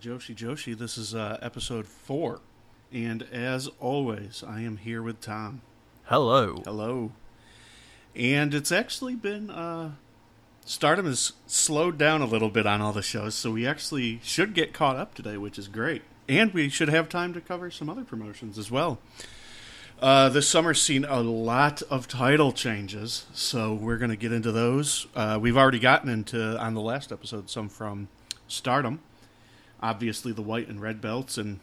to another episode of Joshi Joshi. This is uh, episode four, and as always, I am here with Tom. Hello. Hello. And it's actually been uh, Stardom has slowed down a little bit on all the shows, so we actually should get caught up today, which is great. And we should have time to cover some other promotions as well. Uh, this summer's seen a lot of title changes, so we're going to get into those. Uh, we've already gotten into, on the last episode, some from Stardom. Obviously, the white and red belts, and,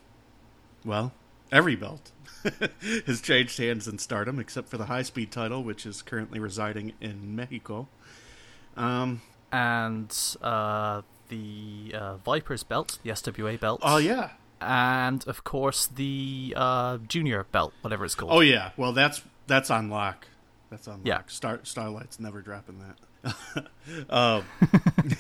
well, every belt has changed hands in Stardom, except for the high speed title, which is currently residing in Mexico. Um, and uh, the uh, Vipers belt, the SWA belt. Oh yeah, and of course the uh, Junior belt, whatever it's called. Oh yeah, well that's that's on lock. That's on lock. Yeah. Star Starlight's never dropping that. um,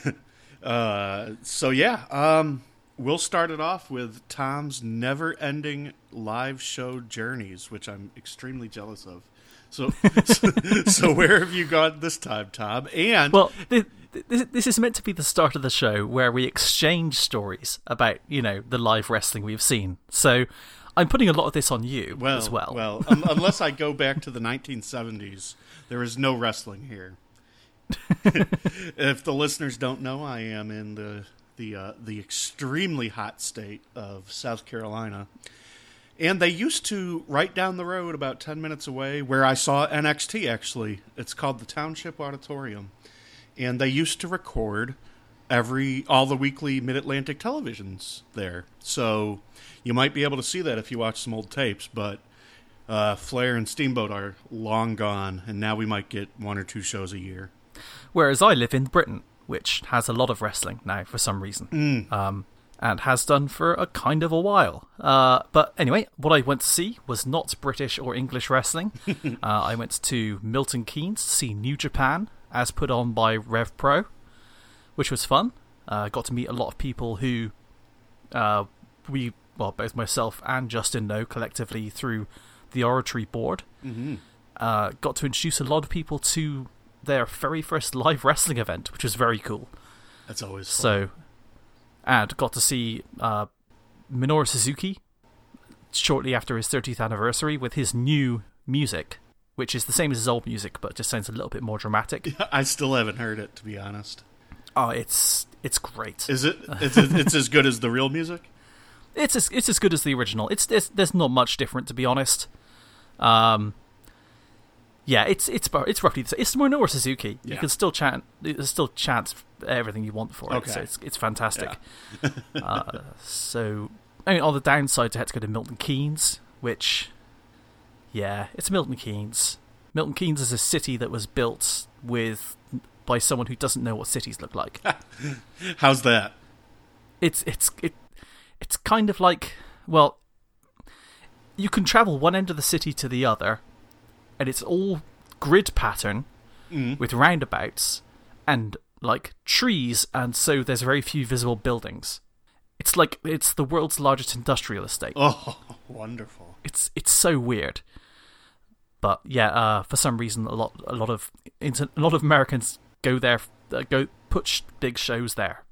uh, so yeah, um, we'll start it off with Tom's never-ending live show journeys, which I'm extremely jealous of. So, so, so where have you gone this time, Tom? And well, this, this is meant to be the start of the show where we exchange stories about you know the live wrestling we've seen. So I'm putting a lot of this on you well, as well. Well, um, unless I go back to the 1970s, there is no wrestling here. if the listeners don't know, I am in the the uh, the extremely hot state of South Carolina. And they used to right down the road, about ten minutes away, where I saw NXT. Actually, it's called the Township Auditorium, and they used to record every all the weekly Mid Atlantic televisions there. So you might be able to see that if you watch some old tapes. But uh, Flair and Steamboat are long gone, and now we might get one or two shows a year. Whereas I live in Britain, which has a lot of wrestling now for some reason. Mm. Um, and has done for a kind of a while. Uh, but anyway, what I went to see was not British or English wrestling. uh, I went to Milton Keynes to see New Japan, as put on by Rev Pro, which was fun. Uh, got to meet a lot of people who uh, we, well, both myself and Justin know collectively through the Oratory board. Mm-hmm. Uh, got to introduce a lot of people to their very first live wrestling event, which was very cool. That's always fun. So, and got to see uh, Minoru Suzuki shortly after his 30th anniversary with his new music, which is the same as his old music, but just sounds a little bit more dramatic. I still haven't heard it, to be honest. Oh, it's it's great. Is it? It's, it's as good as the real music. It's as it's as good as the original. It's there's, there's not much different, to be honest. Um, yeah, it's it's it's roughly the same. It's Minoru Suzuki. Yeah. You can still chant, there's still chant everything you want for it. Okay. So it's it's fantastic. uh, so I mean, on the downside, I had to go to Milton Keynes, which, yeah, it's Milton Keynes. Milton Keynes is a city that was built with by someone who doesn't know what cities look like. How's that? it's it's it it's kind of like well you can travel one end of the city to the other and it's all grid pattern Mm. with roundabouts and like trees and so there's very few visible buildings it's like it's the world's largest industrial estate Oh, wonderful. it's it's so weird but yeah uh, for some reason a lot a lot of inter- a lot of Americans go there uh, go put sh- big shows there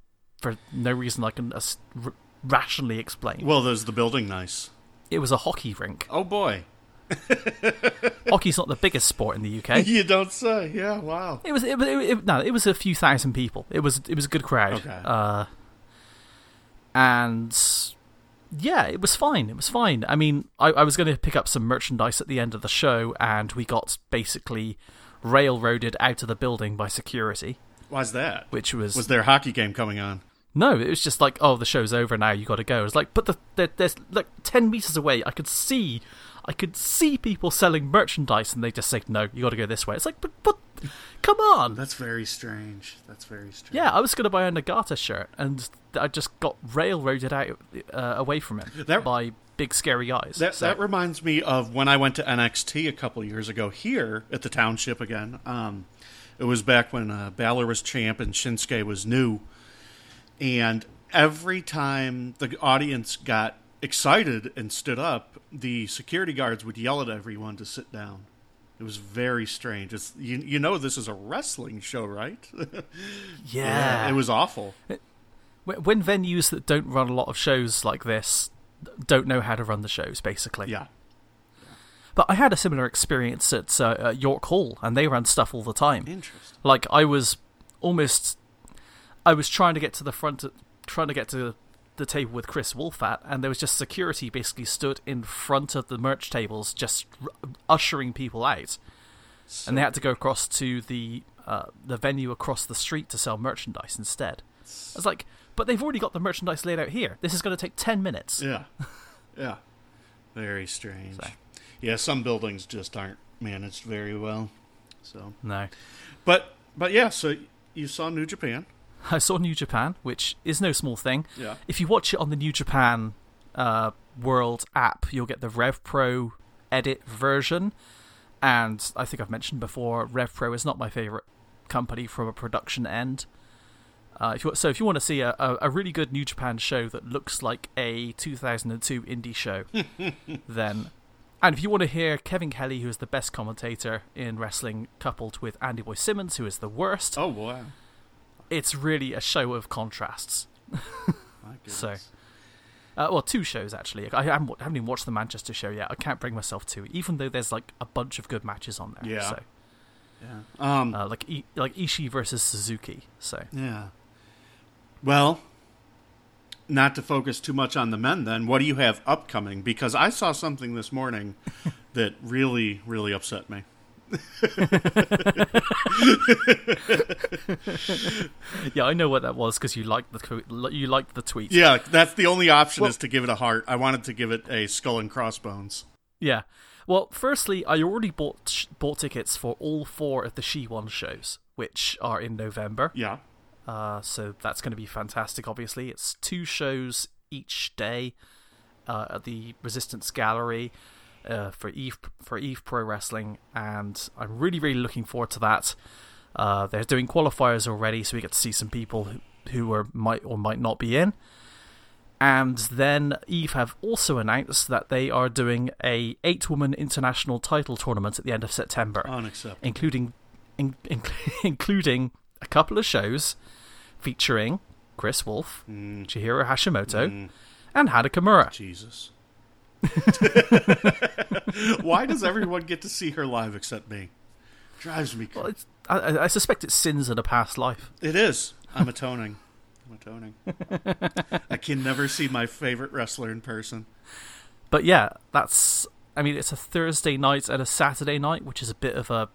for no reason I can uh, r- rationally explain. Well, there's the building nice. it was a hockey rink. Oh boy, Hockey's not the biggest sport in the UK. you don't say. Yeah, wow. It was it, was- it, it, no, it was a few thousand people. It was it was a good crowd. Okay. Uh, and yeah, it was fine. It was fine. I mean, I, I was going to pick up some merchandise at the end of the show, and we got basically railroaded out of the building by security, Why's that? which was, Was there a hockey game coming on? no. It was just like, oh, the show's over now. You got to go. It's like, but the, there, there's like ten meters away. I could see, I could see people selling merchandise, and they just say, no, you got to go this way. It's like, but but come on. That's very strange. That's very strange. Yeah, I was going to buy a Nagata shirt, and I just got railroaded out uh, away from him That- by big scary guys. That So- that reminds me of when I went to NXT a couple years ago here at the township again. Um, it was back when uh, Balor was champ and Shinsuke was new, and every time the audience got excited and stood up, the security guards would yell at everyone to sit down. It was very strange. It's you, you know this is a wrestling show, right? yeah, it was awful. When when venues that don't run a lot of shows like this don't know how to run the shows, basically. Yeah. But I had a similar experience at, uh, York Hall, and they ran stuff all the time. Interesting. Like I was almost, I was trying to get to the front, trying to get to the table with Chris Wolfat, and there was just security basically stood in front of the merch tables, just r- ushering people out, and they had to go across to the uh, the venue across the street to sell merchandise instead. I was like, but they've already got the merchandise laid out here. This is going to take ten minutes. Yeah. Yeah. Very strange. So. Yeah, some buildings just aren't managed very well. So, No. but but yeah, so you saw New Japan. I saw New Japan, which is no small thing. Yeah. If you watch it on the New Japan uh, World app, you'll get the Rev Pro edit version. And I think I've mentioned before, Rev Pro is not my favorite company from a production end. Uh, if you, so if you want to see a, a, a really good New Japan show that looks like a 2002 indie show, then and if you want to hear Kevin Kelly, who is the best commentator in wrestling, coupled with Andy Boy Simmons, who is the worst, Oh wow. It's really a show of contrasts. So, uh, well, two shows actually. I haven't, I haven't even watched the Manchester show yet. I can't bring myself to, even though there's like a bunch of good matches on there. Yeah. So, yeah. Um uh, like I- like Ishii versus Suzuki. So, yeah. Well, not to focus too much on the men then, what do you have upcoming? Because I saw something this morning that really, really upset me. yeah, I know what that was because you liked the you liked the tweet. Yeah, that's the only option Well- is to give it a heart. I wanted to give it a skull and crossbones. Yeah. Well, firstly, I already bought bought tickets for all four of the She One shows, which are in November. Yeah. Uh, so that's going to be fantastic. Obviously, it's two shows each day uh, at the Resistance Gallery uh, for Eve for Eve Pro Wrestling, and I'm really really looking forward to that. Uh, they're doing qualifiers already, so we get to see some people who, who are might or might not be in. And then Eve have also announced that they are doing a eight woman international title tournament at the end of September Unacceptable. including in, in, including a couple of shows featuring Chris Wolf, Mm, Chihiro Hashimoto, mm, and Hana Kimura. Jesus. Why does everyone get to see her live except me? Drives me. Well, crazy. I, I suspect it's sins in a past life. It is. I'm atoning. I'm atoning. I can never see my favorite wrestler in person. But yeah, that's. I mean, it's a Thursday night and a Saturday night, which is a bit of a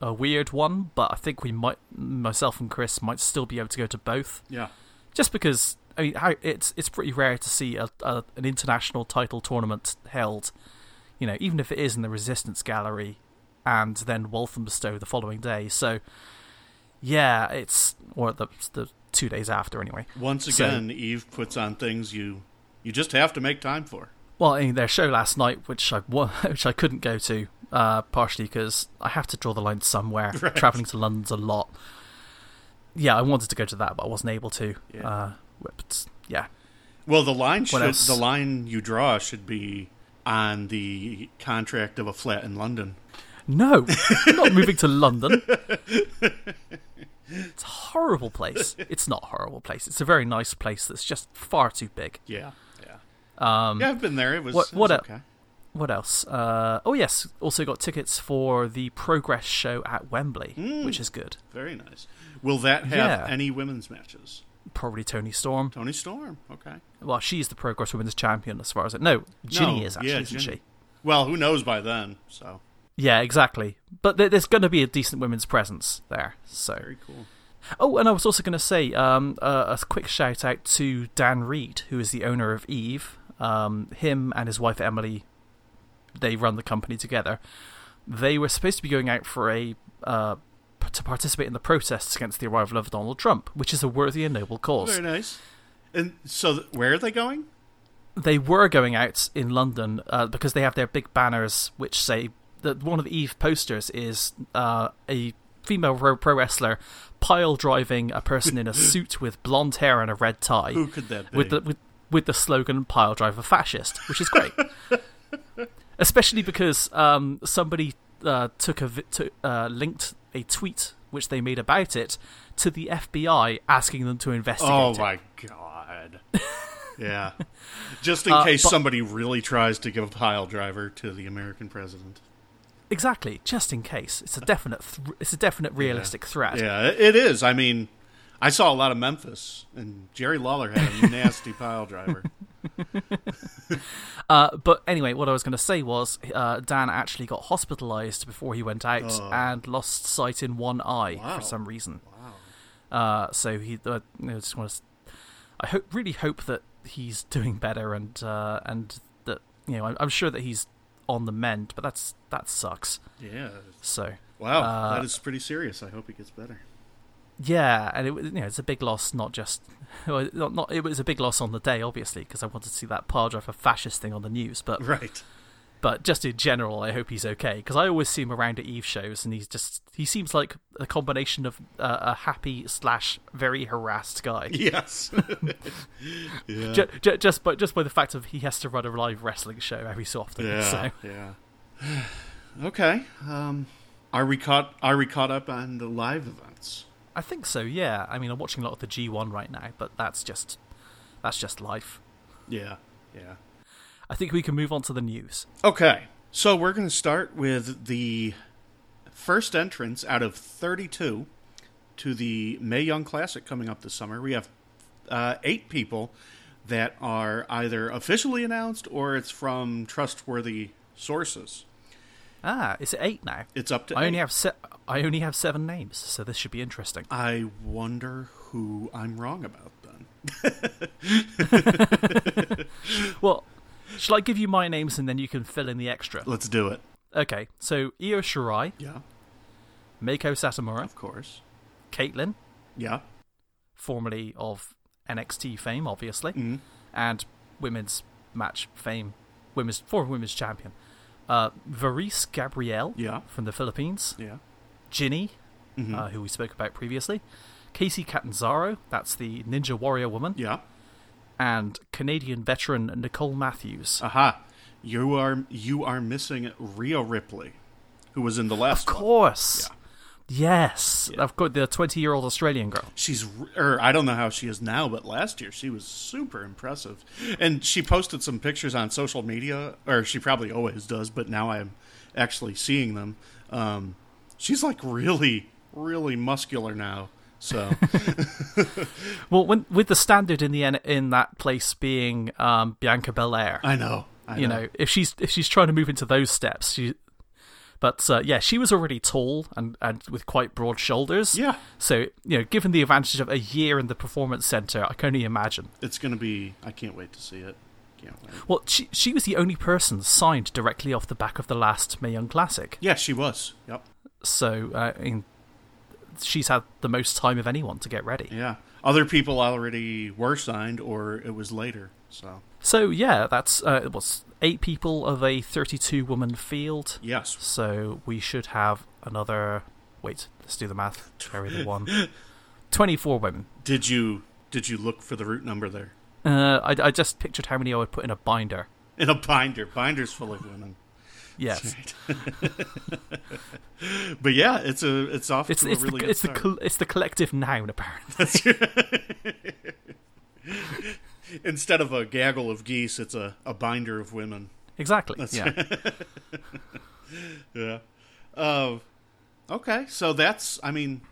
a weird one. But I think we might, myself and Chris, might still be able to go to both, Yeah. just because. I mean, how, it's it's pretty rare to see a, a an international title tournament held. You know, even if it is in the Resistance Gallery, and then Walthamstow the following day. So, yeah, it's or the the two days after anyway. Once So- again, Eve puts on things you you just have to make time for. Well, I mean, their show last night, which I which I couldn't go to, uh, partially because I have to draw the line somewhere. Right. Traveling to London's a lot. Yeah, I wanted to go to that, but I wasn't able to. Yeah. Uh, but yeah, Well, the line should the line you draw should be on the contract of a flat in London. no, I'm not moving to London. It's a horrible place. It's not a horrible place. It's a very nice place that's just far too big. Yeah, yeah, Um, yeah. I've been there. It was what- it what was el- okay. What else? Uh, oh yes, also got tickets for the Progress show at Wembley, Mm. which is good. Very nice. Will that have Yeah. any women's matches? Probably Toni Storm. Toni Storm. Okay. Well, she's the Progress Women's Champion as far as I no, Ginny No, is actually, yeah, isn't Ginny. she? Well, who knows by then? So Yeah, exactly. But there, there's going to be a decent women's presence there. So, very cool. oh, and I was also going to say um, uh, a quick shout out to Dan Reed, who is the owner of Eve. Um, him and his wife Emily, they run the company together. They were supposed to be going out for a uh, to participate in the protests against the arrival of Donald Trump, which is a worthy and noble cause. Very nice. And so, th- where are they going? they were going out in London uh, because they have their big banners which say that one of the Eve posters is uh, a female pro, pro wrestler pile driving a person in a suit with blonde hair and a red tie Who could that be? with the with, with the slogan "Pile driver fascist," which is great. Especially because um, somebody uh, took a vi- to, uh, linked a tweet which they made about it, to the FBI asking them to investigate Oh it. my god. yeah. Just in Uh, case but- somebody really tries to give a pile driver to the American president. Exactly, just in case. It's a definite. Th- it's a definite realistic threat. Yeah, it it is. I mean, I saw a lot of Memphis, and Jerry Lawler had a nasty pile driver. Uh, but anyway, what I was going to say was uh, Dan actually got hospitalized before he went out and lost sight in one eye Wow. for some reason. Wow. Uh, so he, uh, you just want to. I hope, really hope that he's doing better and uh, and that you know, I'm, I'm sure that he's on the mend. But that's that sucks. Yeah. So Wow, Uh, that is pretty serious. I hope he gets better. Yeah, and it was- you know, it's a big loss. Not just well, not, not it was a big loss on the day, obviously, because I wanted to see that pile driver fascist thing on the news. But Right. but just in general, I hope he's okay because I always see him around at Eve shows, and he's just he seems like a combination of uh, a happy slash very harassed guy. Yes. yeah. Ju- ju- just by just by the fact of he has to run a live wrestling show every so often. yeah. So Yeah. okay. Um, are we caught? Are we caught up on the live events? I think so. Yeah, I mean I'm watching a lot of the G1 right now, but that's just that's just life. Yeah. Yeah. I think we can move on to the news. Okay. So we're going to start with the first entrance out of 32 to the Mae Young Classic coming up this summer. We have uh, eight people that are either officially announced or it's from trustworthy sources. Ah, is it eight now? It's up to I only have se- I only have seven names, so this should be interesting. I wonder who I'm wrong about then. Well, shall I give you my names and then you can fill in the extra? Let's do it. Okay, so Io Shirai, Yeah, Meiko Satomura, of course. Kaitlyn, Yeah. formerly of NXT fame, obviously, Mhm. and women's match fame, women's former women's champion. Uh, Varese Gabrielle Yeah. from the Philippines, Yeah. Ginny, Mhm. uh, who we spoke about previously, Kacy Catanzaro, that's the Ninja Warrior woman, Yeah. and Canadian veteran Nicole Matthews. Aha. You are you are missing Rhea Ripley, who was in the last of course. Yeah. Yes, I've got the 20 year old Australian girl. She's, or I don't know how she is now, but last year she was super impressive, and she posted some pictures on social media, or she probably always does, but now I'm actually seeing them. Um, she's like really, really muscular now. So Well, when with the standard in the in that place being um, Bianca Belair, I know, I you know, if she's if she's trying to move into those steps, she. But uh, yeah, she was already tall and, and with quite broad shoulders. Yeah. So you know, given the advantage of a year in the performance center, I can only imagine. it's gonna be. I can't wait to see it. Can't wait. Well, she she was the only person signed directly off the back of the last Mae Young Classic. Yeah, she was. Yep. So uh, I mean, she's had the most time of anyone to get ready. Yeah. Other people already were signed, or it was later. So So yeah, that's uh, it was eight people of a 32 woman field. yes, So we should have another. Wait, let's do the math. Carry the one. 24 women. did you did you look for the root number there? Uh, I, I just pictured how many I would put in a binder. In a binder. Binder's full of women. Yes, But yeah, it's a it's off it's to it's a really the it's the start. col- it's the collective noun apparently. Instead of a gaggle of geese, it's a, a binder of women. exactly. yeah. Yeah. Uh, okay, so that's I mean,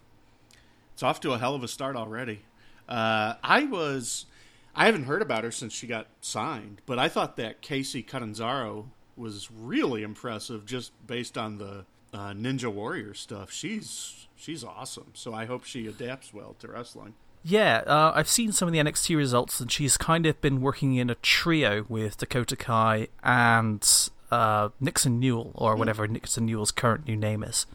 it's off to a hell of a start already. Uh, I was I haven't heard about her since she got signed, but I thought that Kacy Catanzaro was really impressive just based on the uh, Ninja Warrior stuff. She's she's awesome. So I hope she adapts well to wrestling. Yeah, uh, I've seen some of the NXT results, and she's kind of been working in a trio with Dakota Kai and uh, Nixon Newell, or whatever Nixon Newell's current new name is.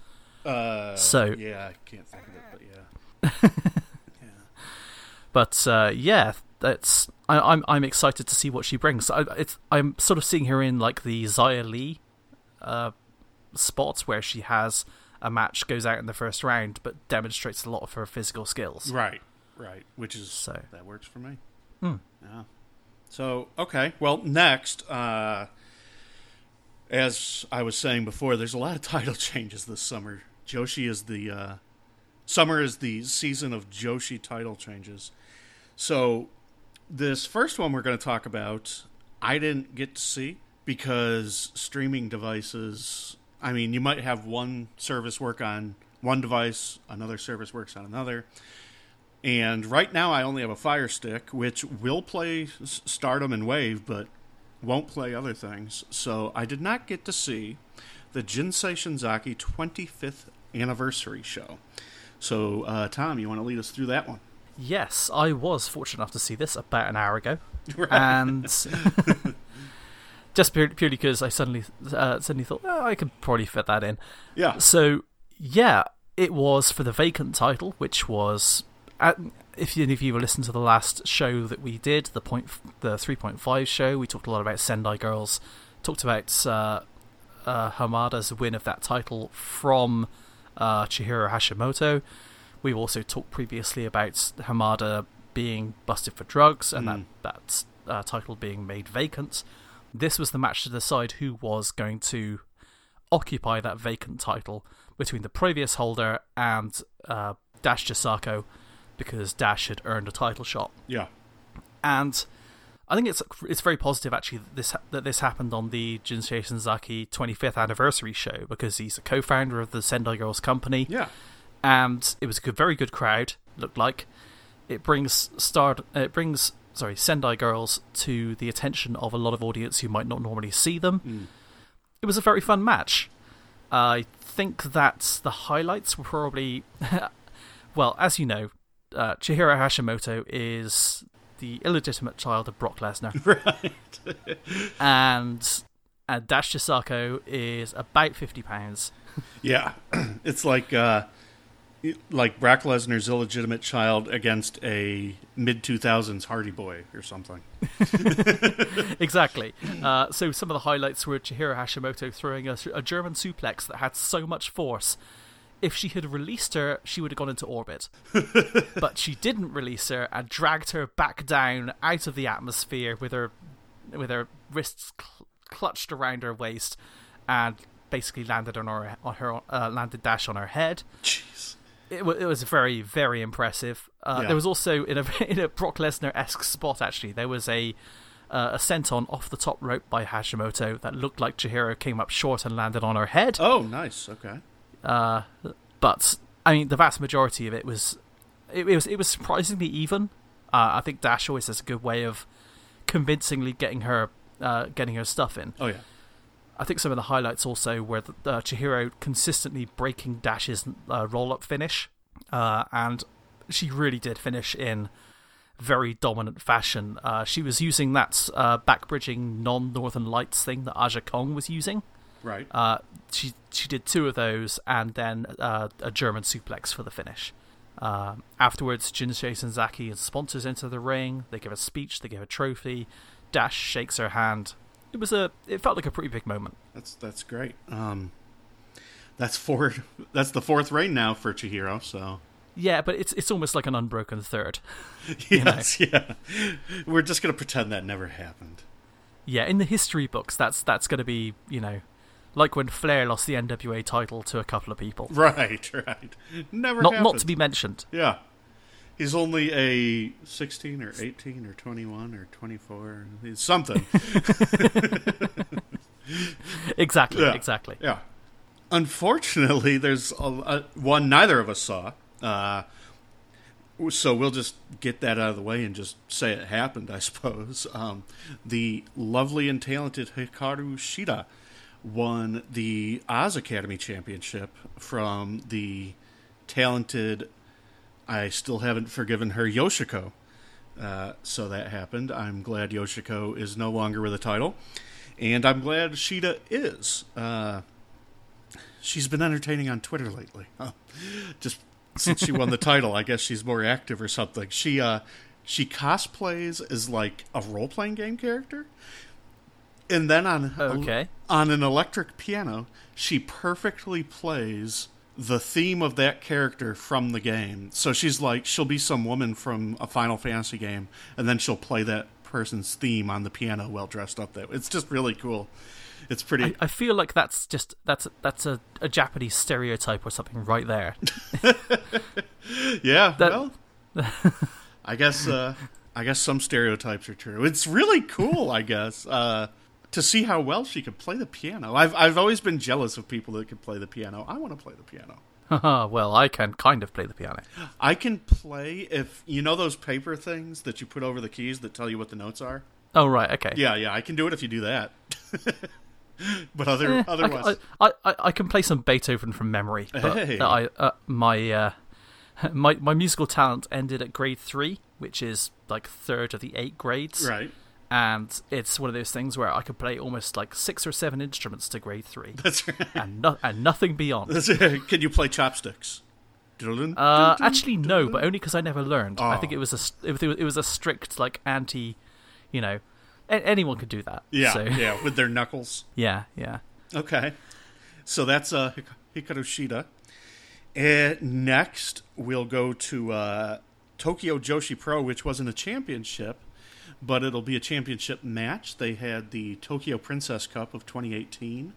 Uh, So- yeah, I can't think of it, but yeah. But uh, yeah, that's I, I'm I'm excited to see what she brings. I, it's I'm sort of seeing her in like the Xia Li uh, spots where she has a match goes out in the first round, but demonstrates a lot of her physical skills. Right, right. Which is So- that works for me. Hmm. Yeah. So okay, well next, uh, as I was saying before, there's a lot of title changes this summer. Joshi is the uh, summer is the season of Joshi title changes. So this first one we're going to talk about, I didn't get to see because streaming devices. I mean, you might have one service work on one device, another service works on another. And right now, I only have a Fire Stick, which will play Stardom and Wave, but won't play other things. So I did not get to see the Jinsei Shinzaki 25th anniversary show. So, uh, Tom, you want to lead us through that one? Yes, I was fortunate enough to see this about an hour ago, right. and just purely because I suddenly uh, suddenly thought oh, I could probably fit that in. Yeah. So yeah, it was for the vacant title, which was at, if you if you listened to the last show that we did, the point the three point five show, we talked a lot about Sendai Girls, talked about uh, uh, Hamada's win of that title from uh, Chihiro Hashimoto. We've also talked previously about Hamada being busted for drugs and mm. that that uh, title being made vacant. This was the match to decide who was going to occupy that vacant title between the previous holder and uh, Dash Chisako because Dash had earned a title shot. Yeah, and I think it's it's very positive actually that this that this happened on the Jinsei Shinzaki 25th anniversary show because he's a co-founder of the Sendai Girls company. Yeah, and it was a good, very good crowd. Looked like it brings start it brings sorry Sendai Girls to the attention of a lot of audience who might not normally see them. Mm. It was a very fun match. I think that the highlights were probably well, as you know, uh, Chihiro Hashimoto is the illegitimate child of Brock Lesnar. Right. and and Dash Chisako is about fifty pounds. yeah, it's like uh, like Brock Lesnar's illegitimate child against a mid two thousands Hardy Boy or something. exactly. Uh, so some of the highlights were Chihiro Hashimoto throwing a, a German suplex that had so much force if she had released her, she would have gone into orbit. but she didn't release her and dragged her back down out of the atmosphere with her with her wrists cl- clutched around her waist and basically landed on her on her uh, landed dash on her head. Jeez. It, w- it was very very impressive. Uh, yeah. There was also in a in a Brock Lesnar esque spot actually. There was a uh, a senton off the top rope by Hashimoto that looked like Chihiro came up short and landed on her head. Oh, nice. Okay. Uh, but I mean, the vast majority of it was it, it was it was surprisingly even. Uh, I think Dash always has a good way of convincingly getting her uh, getting her stuff in. Oh yeah. I think some of the highlights also were the, uh, Chihiro consistently breaking Dash's uh, roll up finish, uh, and she really did finish in very dominant fashion. Uh, she was using that uh, backbridging non Northern Lights thing that Aja Kong was using, Right. Uh, she she did two of those and then uh, a German suplex for the finish. Uh, afterwards, Jinsei Shinzaki and sponsors enter the ring. They give a speech. They give a trophy. Dash shakes her hand. It was a. It felt like a pretty big moment. That's that's great. Um, that's four. That's the fourth reign now for Chihiro. So yeah, but it's it's almost like an unbroken third. yes, know? yeah. We're just gonna pretend that never happened. Yeah, in the history books, that's that's gonna be you know like when Flair lost the NWA title to a couple of people. Right, right. Never not happened. not to be mentioned. Yeah. He's only a 16 or 18 or 21 or 24. He's something. exactly, yeah. exactly. Yeah. Unfortunately, there's a, a, one neither of us saw. Uh, so we'll just get that out of the way and just say it happened, I suppose. Um, the lovely and talented Hikaru Shida won the Oz Academy Championship from the talented. I still haven't forgiven her, Yoshiko. Uh, so that happened. I'm glad Yoshiko is no longer with the title, and I'm glad Shida is. Uh, she's been entertaining on Twitter lately. Just since she won the title, I guess she's more active or something. She uh, she cosplays as like a role playing game character and then on okay. on an electric piano, she perfectly plays the theme of that character from the game. So she's like she'll be some woman from a Final Fantasy game, and then she'll play that person's theme on the piano well dressed up. That it's just really cool. it's pretty. I, I feel like that's just that's a, that's a, a Japanese stereotype or something right there. yeah. that- well, I guess uh, I guess some stereotypes are true. It's really cool, I guess, uh, to see how well she could play the piano. I've I've always been jealous of people that can play the piano. I want to play the piano. well, I can kind of play the piano. I can play if you know those paper things that you put over the keys that tell you what the notes are. Oh right, okay. Yeah, yeah, I can do it if you do that. but other Eh, otherwise, I, I, I, I can play some Beethoven from memory, but Hey. I uh, my uh, my my musical talent ended at grade three, which is like third of the eight grades, right? And it's one of those things where I could play almost like six or seven instruments to grade three, That's right. and no, and nothing beyond. Can you play chopsticks? Uh, actually, no, but only because I never learned. I Oh. think it was a it was, it was a strict like anti, you know, a- anyone could do that. yeah, so, yeah, with their knuckles. yeah, yeah. Okay, so that's uh, Hikaru Shida. And next, we'll go to uh, Tokyo Joshi Pro, which wasn't a championship, but it'll be a championship match. They had the Tokyo Princess Cup of 2018.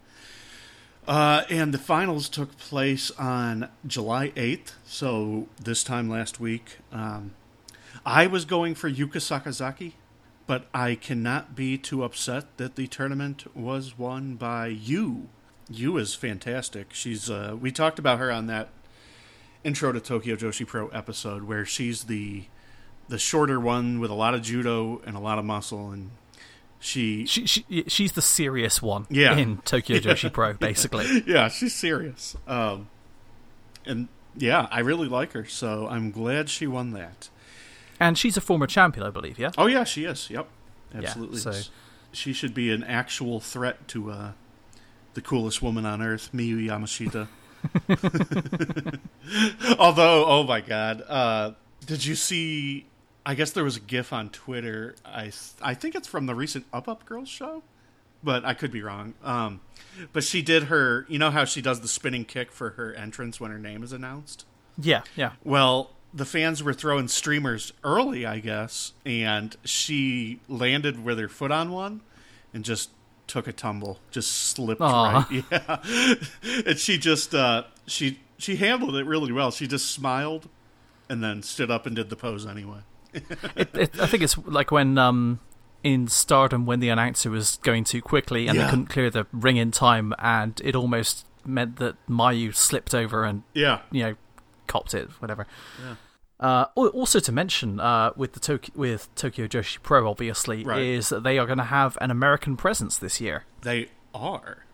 Uh, and the finals took place on July 8th, so this time last week. Um, I was going for Yuka Sakazaki, but I cannot be too upset that the tournament was won by Yu. Yu is fantastic. She's uh, we talked about her on that intro to Tokyo Joshi Pro episode where she's the the shorter one with a lot of judo and a lot of muscle and she She, she she's the serious one Yeah. in Tokyo Joshi Pro, basically. yeah, she's serious. Um, and yeah, I really like her, so I'm glad she won that. And she's a former champion, I believe. Yeah. Oh yeah, she is. Yep, Yeah, absolutely. so- She should be an actual threat to uh, the coolest woman on earth, Miyu Yamashita. Although, oh my god, uh, did you see? I guess there was a GIF on Twitter. I I think it's from the recent Up Up Girls show, but I could be wrong. Um, but she did her. You know how she does the spinning kick for her entrance when her name is announced. Yeah, yeah. Well, the fans were throwing streamers early, I guess, and she landed with her foot on one and just took a tumble, just slipped Aw. right. Yeah, and she just uh, she she handled it really well. She just smiled and then stood up and did the pose anyway. It, it, I think it's like when um in Stardom when the announcer was going too quickly and Yeah. they couldn't clear the ring in time, and it almost meant that Mayu slipped over and Yeah, you know copped it, whatever. Uh, also to mention, uh, with the Tok- with Tokyo Joshi Pro, obviously, Right. is that they are going to have an American presence this year. they are.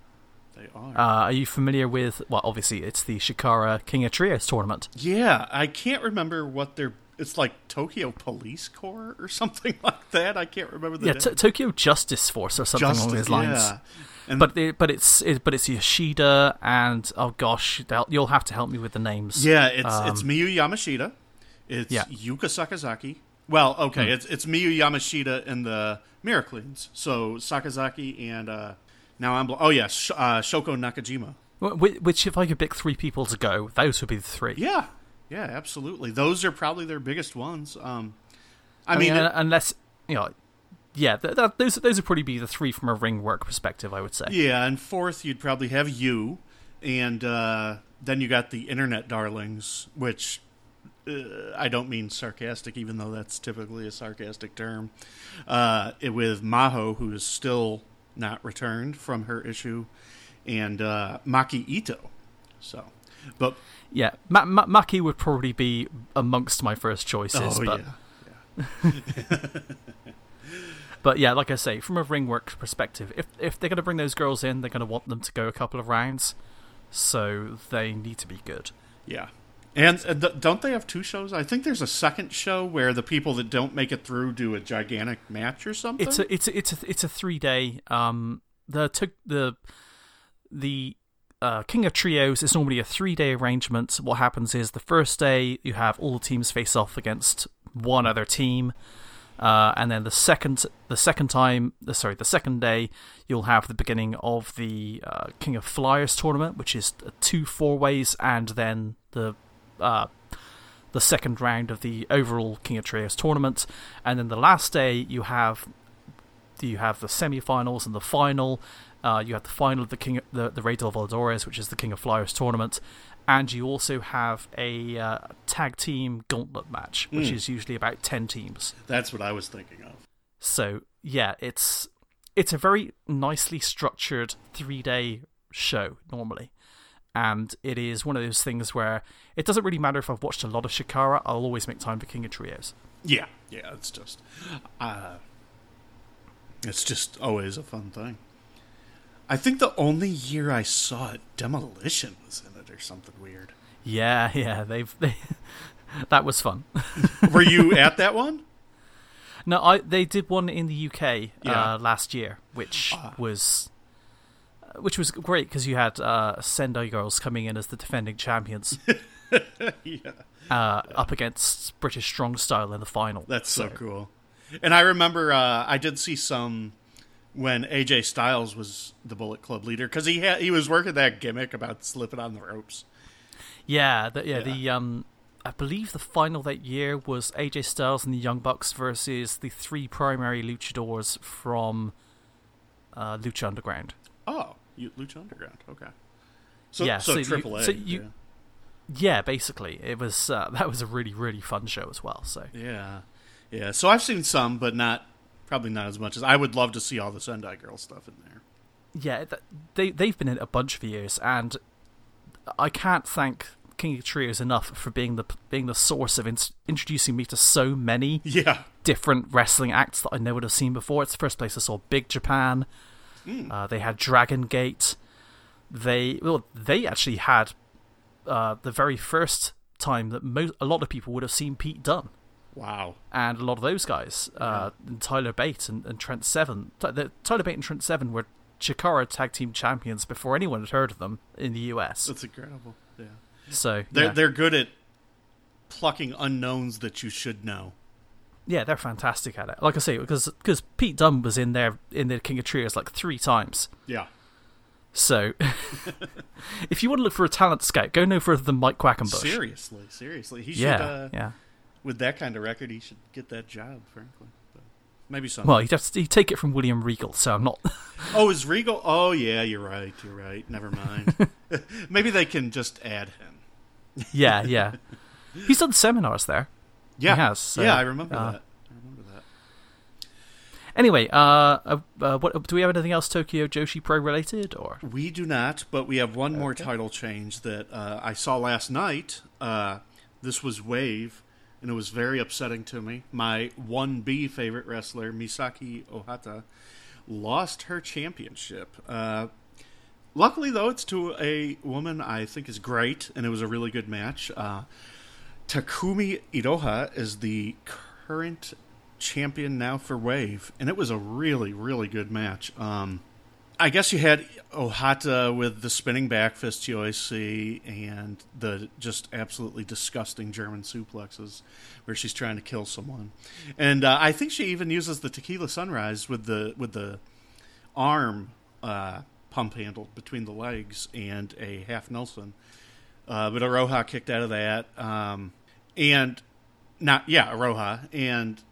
They are. Uh, are you familiar with? Well, obviously, it's the Chikara King of Trios tournament. yeah, I can't remember what their. It's like Tokyo Police Corps or something like that. I can't remember the Yeah, name. to Tokyo Justice Force or something along those lines. Yeah. But it, but it's it, but it's Yoshida and oh gosh, you'll have to help me with the names. Yeah, it's Um, it's Miyu Yamashita. It's Yeah. Yuka Sakazaki. Well, okay, it's it's Miyu Yamashita and the Miracleans. So Sakazaki and uh, now I'm bl- oh yes, Sh- uh, Shoko Nakajima. Wh- Which, if I could pick three people to go, those would be the three. Yeah, yeah, absolutely. Those are probably their biggest ones. Um, I, I, mean, mean, it- unless you know, yeah, th- that, those those would probably be the three from a ring work perspective. I would say. yeah, and fourth you'd probably have Yu, and uh, then you got the internet darlings, which uh, I don't mean sarcastic, even though that's typically a sarcastic term. Uh, it, with Maho, who is still not returned from her issue, and uh, Maki Ito. So, but Yeah, Ma- Ma- Maki would probably be amongst my first choices. oh but, yeah, but yeah, like I say, from a ring work perspective, if if they're going to bring those girls in, they're going to want them to go a couple of rounds, so they need to be good. yeah. And uh, th- don't they have two shows? I think there's a second show where the people that don't make it through do a gigantic match or something. It's a it's a, it's a, it's a three day. Um, the took the the uh, King of Trios is normally a three day arrangement. What happens is the first day you have all the teams face off against one other team, uh, and then the second the second time the sorry the second day you'll have the beginning of the uh, King of Flyers tournament, which is two four ways, and then the uh, the second round of the overall King of Trios tournament, and then the last day you have you have the semi-finals and the final. Uh, you have the final of the King, the the Rey del Voladores, which is the King of Flyers tournament, and you also have a uh, tag team gauntlet match, which Mm. is usually about ten teams. That's what I was thinking of. So yeah, it's it's a very nicely structured three day show normally. And it is one of those things where it doesn't really matter if I've watched a lot of Chikara, I'll always make time for King of Trios. Yeah, yeah, it's just, uh, it's just always a fun thing. I think the only year I saw it, Demolition was in it or something weird. Yeah, yeah, they've they, that was fun. Were you at that one? no, I they did one in the UK Yeah. uh, last year, which Ah. was which was great because you had uh, Sendai girls coming in as the defending champions yeah, uh, up against British Strong Style in the final. that's so cool. And I remember uh, I did see some when AJ Styles was the Bullet Club leader because he had he was working that gimmick about slipping on the ropes. Yeah, the, yeah, Yeah. the um, I believe the final that year was AJ Styles and the Young Bucks versus the three primary luchadors from uh, Lucha Underground. Oh, you, Lucha Underground. Okay. So Yeah, so, so Triple A. so you- Yeah, basically, it was uh, that was a really really fun show as well. So yeah. yeah, yeah. So I've seen some, but not probably not as much as I would love to see all the Sendai Girl stuff in there. yeah, they they've been in it a bunch of years, and I can't thank King of Trios enough for being the being the source of in- introducing me to so many Yeah, different wrestling acts that I never would have seen before. It's the first place I saw Big Japan. Uh, they had Dragon Gate. They well, they actually had uh, the very first time that mo- a lot of people would have seen Pete Dunne, wow. and a lot of those guys, uh, Tyler Bate and, and Trent Seven. Tyler Bate and Trent Seven were Chikara tag team champions before anyone had heard of them in the US. That's incredible. Yeah, So they're yeah. they're good at plucking unknowns that you should know. Yeah, they're fantastic at it. Like I say, because because Pete Dunne was in there in the King of Trios like three times. Yeah, So, if you want to look for a talent scout, go no further than Mike Quackenbush. seriously, seriously, he should. Yeah, uh, yeah. With that kind of record, he should get that job. Frankly, but maybe some. Well, you'd have to you take it from William Regal, so I'm not. oh, is Regal? Oh, yeah, you're right. You're right. Never mind. maybe they can just add him. yeah, yeah. He's done seminars there. Yeah, has, so, yeah, I remember uh, that. I remember that. Anyway, uh, uh, uh, what do we have anything else Tokyo Joshi Pro related or? We do not, but we have one more title change that uh, I saw last night. Uh, this was Wave, and it was very upsetting to me. My 1B favorite wrestler, Misaki Ohata, lost her championship. Uh, luckily, though, it's to a woman I think is great, and it was a really good match. Uh, Takumi Iroha is the current champion now for Wave, and it was a really, really good match. Um, I guess you had Ohata with the spinning back fist Yoichi and the just absolutely disgusting German suplexes where she's trying to kill someone. And uh, I think she even uses the tequila sunrise with the with the arm uh, pump handle between the legs and a half Nelson. Uh, but Iroha kicked out of that. Um, and not yeah, Iroha and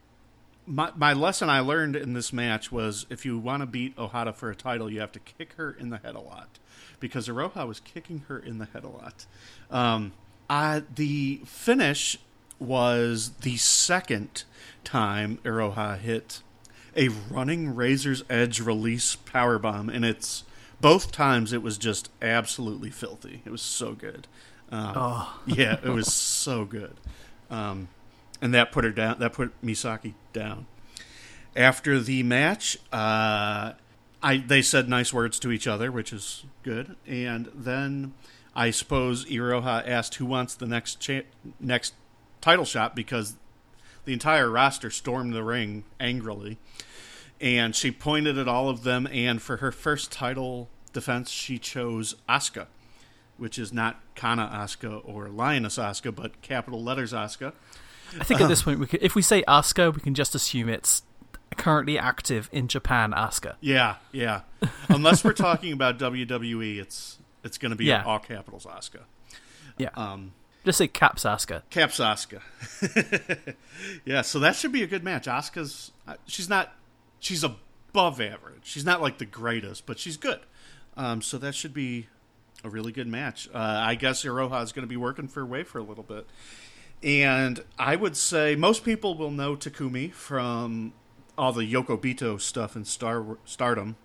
my my lesson I learned in this match was if you want to beat Ohata for a title, you have to kick her in the head a lot, because Iroha was kicking her in the head a lot. Um, uh, the finish was the second time Iroha hit a running Razor's Edge release power bomb, and it's both times it was just absolutely filthy. It was so good. Um, Yeah, it was so good. Um, and that put her down. That put Misaki down. After the match, uh, I they said nice words to each other, which is good. And then I suppose Iroha asked who wants the next cha- next title shot because the entire roster stormed the ring angrily, and she pointed at all of them. And for her first title defense, she chose Asuka, which is not Kana Asuka or Lioness Asuka, but capital letters Asuka. I think at this point, we could, if we say Asuka, we can just assume it's currently active in Japan. Asuka. Yeah, yeah. Unless we're talking about WWE, it's it's going to be Yeah. all capitals Asuka. Yeah, Um, just say Caps Asuka. Caps Asuka. yeah, so that should be a good match. Asuka's uh, she's not she's above average. She's not like the greatest, but she's good. Um, so that should be a really good match. Uh, I guess Iroha is going to be working for Wave for a little bit. And I would say most people will know Takumi from all the Yoko Bito stuff in Star Stardom.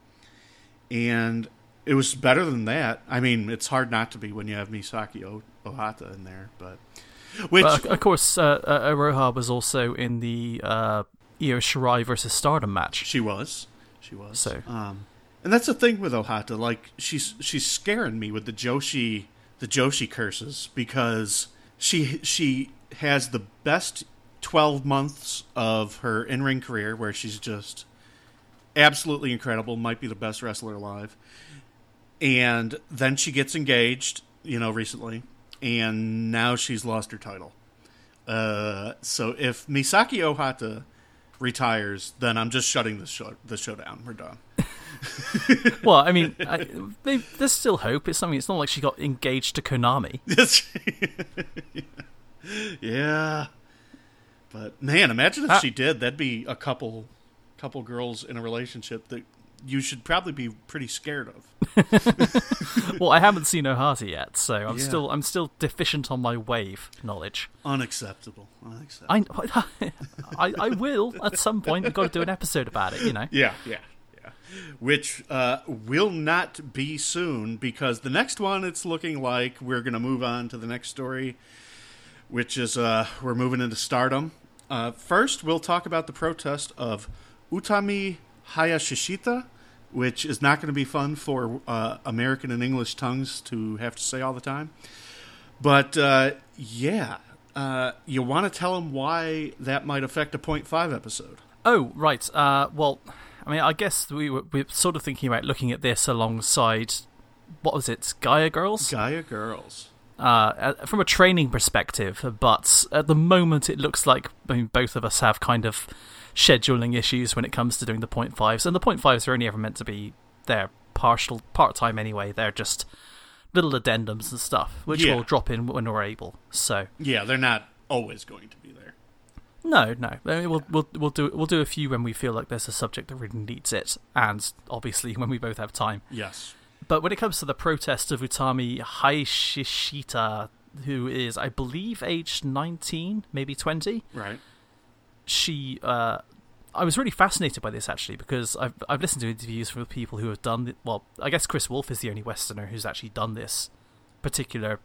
And it was better than that. I mean, it's hard not to be when you have Misaki o- Ohata in there, but which But of course, uh, uh, Iroha was also in the uh, Io Shirai versus Stardom match. she was, she was. So- um, and that's the thing with Ohata. Like she's she's scaring me with the Joshi the Joshi curses because she she has the best twelve months of her in ring career where she's just absolutely incredible. Might be the best wrestler alive. And then she gets engaged, you know, recently, and now she's lost her title. Uh, so if Misaki Ohata retires, then I'm just shutting the show the show down. We're done. Well, I mean, I, they, there's still hope. It's something. It's not like she got engaged to Konami. yeah, but man, imagine if she did. That'd be a couple couple girls in a relationship that you should probably be pretty scared of. well, I haven't seen Ohata yet, so I'm Yeah. still I'm still deficient on my wave knowledge. Unacceptable. Unacceptable. I, I, I will at some point. We've got to do an episode about it, you know. Yeah, yeah, yeah. Which uh, will not be soon because the next one, it's looking like we're going to move on to the next story, which is uh, we're moving into stardom. Uh, first, we'll talk about the protest of Utami Hayashishita, which is not going to be fun for uh, American and English tongues to have to say all the time. But uh, yeah, uh, you want to tell them why that might affect a point five episode. Oh, right. Uh, well, I mean, I guess we were, we are sort of thinking about looking at this alongside what was it, Gaia Girls, Gaia Girls. Uh, uh, from a training perspective. But at the moment, it looks like I mean, both of us have kind of scheduling issues when it comes to doing the point fives, and the point fives are only ever meant to be they're partial part time anyway. They're just little addendums and stuff, which Yeah. we'll drop in when we're able. So Yeah, they're not always going to be there. No, no. I mean, we'll we'll we'll do we'll do a few when we feel like there's a subject that really needs it, and obviously when we both have time. Yes. But when it comes to the protest of Utami Hayashishita, who is, I believe, aged 19, maybe 20, Right. she. Uh, I was really fascinated by this actually because I've I've listened to interviews from people who have done the, well. I guess Kris Wolf is the only Westerner who's actually done this particular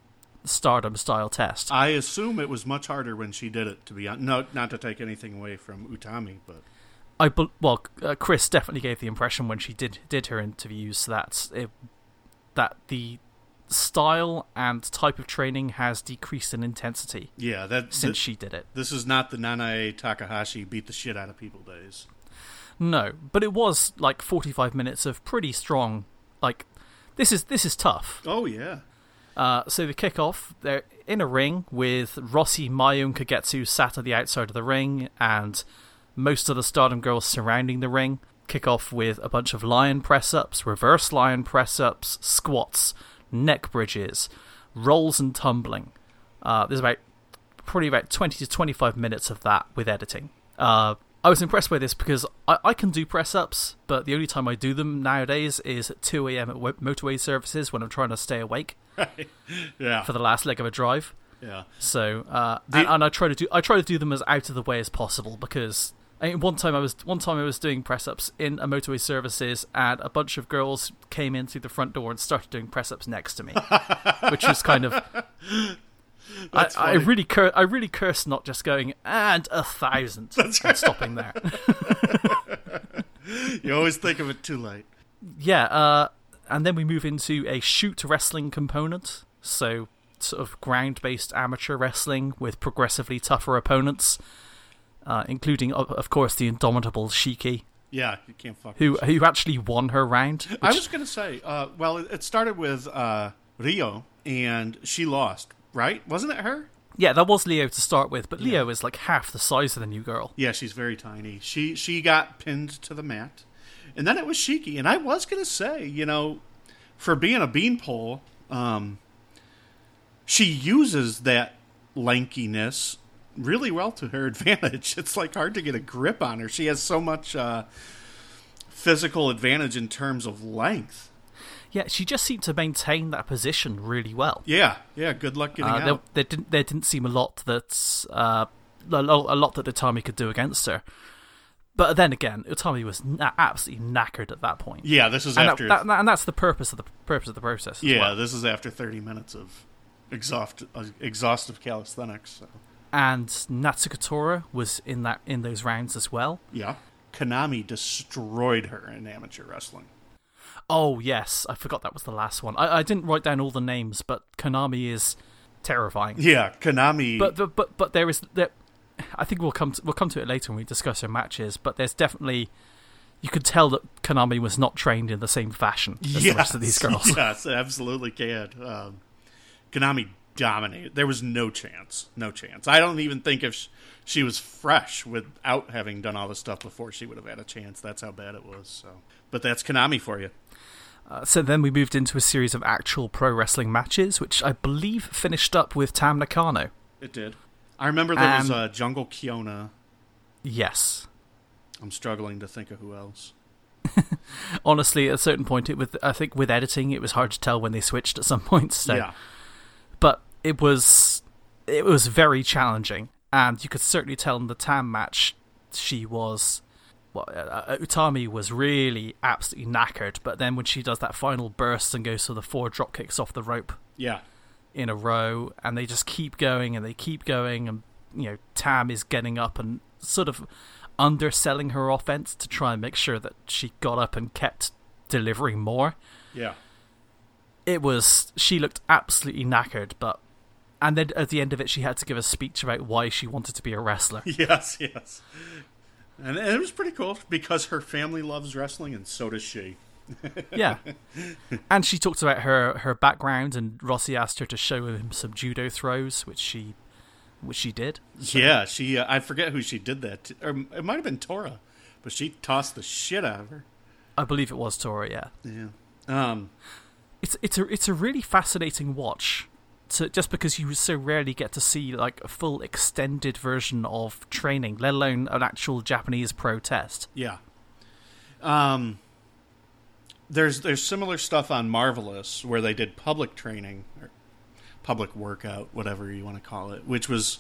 Stardom style test. I assume it was much harder when she did it. To be honest, no, not to take anything away from Utami, but I bel well, uh, Kris definitely gave the impression when she did did her interviews that it, that the style and type of training has decreased in intensity yeah, that since thi- she did it. this is not the Nanae Takahashi beat the shit out of people days. No, but it was like 45 minutes of pretty strong like this is this is tough. Oh yeah, Uh, so the kickoff, they're in a ring with Rossy, Mayu, and Kagetsu sat at the outside of the ring, and most of the Stardom girls surrounding the ring. Kick off with a bunch of lion press ups, reverse lion press ups, squats, neck bridges, rolls, and tumbling. Uh, there's about probably about 20 to 25 minutes of that with editing. Uh, I was impressed by this because I, I can do press ups, but the only time I do them nowadays is at 2 a.m. at wo- motorway services when I'm trying to stay awake yeah, for the last leg of a drive. yeah. So, uh, The- and, and I try to do I try to do them as out of the way as possible because I mean, one time I was one time I was doing press ups in a motorway services, and a bunch of girls came in through the front door and started doing press ups next to me, which was kind of. I, I really cur- I really cursed not just going and a thousand and stopping there. You always think of it too late. Yeah, uh, and then we move into a shoot wrestling component. So, sort of ground based amateur wrestling with progressively tougher opponents, uh, including, of, of course, the indomitable Shiki, Yeah, you can't fuck. who with who actually won her round. Which, I was gonna say, uh, well, it started with uh, Rio, and she lost, right? Wasn't it her? yeah, that was Leo to start with, but Leo is like half the size of the new girl. Yeah, she's very tiny. She she got pinned to the mat, and then it was Shiki. And I was gonna say, you know, for being a beanpole, um, she uses that lankiness really well to her advantage. It's like hard to get a grip on her. She has so much uh, physical advantage in terms of length. Yeah, she just seemed to maintain that position really well. Yeah, yeah. Good luck getting Uh, there, out. there didn't there didn't seem a lot that uh, a lot that Utami could do against her. But then again, Utami was na- absolutely knackered at that point. Yeah, this is and, after. that, that- and that's the purpose of the purpose of the process. As yeah, well. this is after 30 minutes of exhaust, uh, exhaustive calisthenics. So. And Natsuko Tora was in that in those rounds as well. Yeah. Konami destroyed her in amateur wrestling. Oh yes, I forgot that was the last one. I, I didn't write down all the names, but Konami is terrifying. Yeah, Konami. But the, but but there is there. I think we'll come to, we'll come to it later when we discuss her matches. But there's definitely you could tell that Konami was not trained in the same fashion as the rest of these girls. Yes, absolutely can. Um, Konami dominated. There was no chance. No chance. I don't even think if sh- she was fresh without having done all this stuff before, she would have had a chance. That's how bad it was. So, but that's Konami for you. Uh, so then we moved into a series of actual pro wrestling matches, which I believe finished up with Tam Nakano. It did. I remember there was Um, uh, Jungle Kyona. Yes. I'm struggling to think of who else. Honestly, at a certain point, it with I think with editing, it was hard to tell when they switched at some points. So. yeah. But it was it was very challenging, and you could certainly tell in the Tam match she was. Well, uh, Utami was really absolutely knackered, but then when she does that final burst and goes for the four drop kicks off the rope Yeah. in a row, and they just keep going and they keep going, and you know Tam is getting up and sort of underselling her offense to try and make sure that she got up and kept delivering more Yeah. It was she looked absolutely knackered but and then at the end of it she had to give a speech about why she wanted to be a wrestler Yes, yes. And it was pretty cool because her family loves wrestling and so does she. yeah and she talked about her her background and rossy asked her to show him some judo throws which she which she did Yeah, she. Uh, I forget who she did that. To, or it might have been Tora, but she tossed the shit out of her. i believe it was tora yeah Yeah. Um. It's it's a it's a really fascinating watch to, just because you so rarely get to see like a full extended version of training let alone an actual japanese pro test Yeah. Um. There's there's similar stuff on Marvelous where they did public training or public workout, whatever you want to call it, which was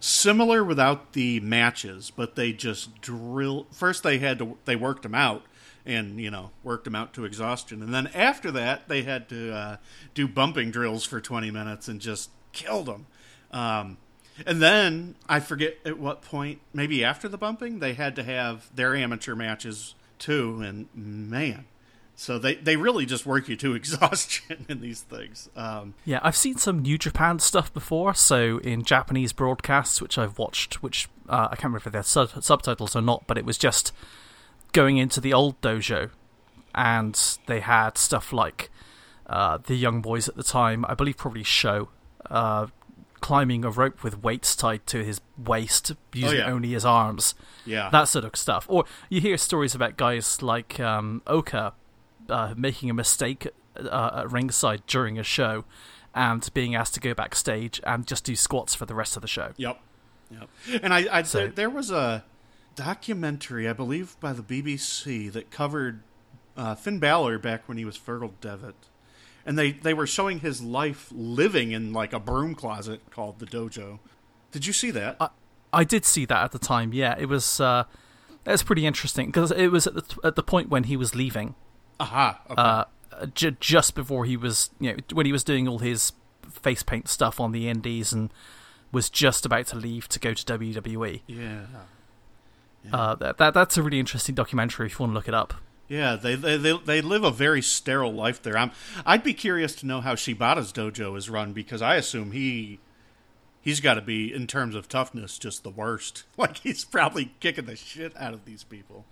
similar without the matches, but they just drill. First, they had to they worked them out, and you know worked them out to exhaustion, and then after that, they had to uh, do bumping drills for twenty minutes and just killed them. Um, and then I forget at what point, maybe after the bumping, they had to have their amateur matches too. And man, so they they really just work you to exhaustion in these things. Um, Yeah, I've seen some New Japan stuff before. So in Japanese broadcasts, which I've watched, which uh, I can't remember if they're sub- subtitles or not, but it was just going into the old dojo, and they had stuff like uh, the young boys at the time, I believe, probably show. Uh, climbing a rope with weights tied to his waist using yeah. only his arms yeah, that sort of stuff. Or you hear stories about guys like um, Oka uh, making a mistake uh, at ringside during a show and being asked to go backstage and just do squats for the rest of the show. Yep. Yep. And I, I So- there, there was a documentary, I believe, by the BBC that covered uh, Finn Balor back when he was Fergal Devitt, and they they were showing his life living in like a broom closet called the dojo. Did you see that? I, I did see that at the time. Yeah, it was. Uh, was pretty interesting because it was at the at the point when he was leaving, Aha. Okay. uh, j- just before he was, you know, when he was doing all his face paint stuff on the Indies and was just about to leave to go to WWE. yeah. Uh, that, that that's a really interesting documentary if you want to look it up. Yeah, they, they they they live a very sterile life there. I'm I'd be curious to know how Shibata's dojo is run because I assume he he's got to be in terms of toughness just the worst. Like he's probably kicking the shit out of these people.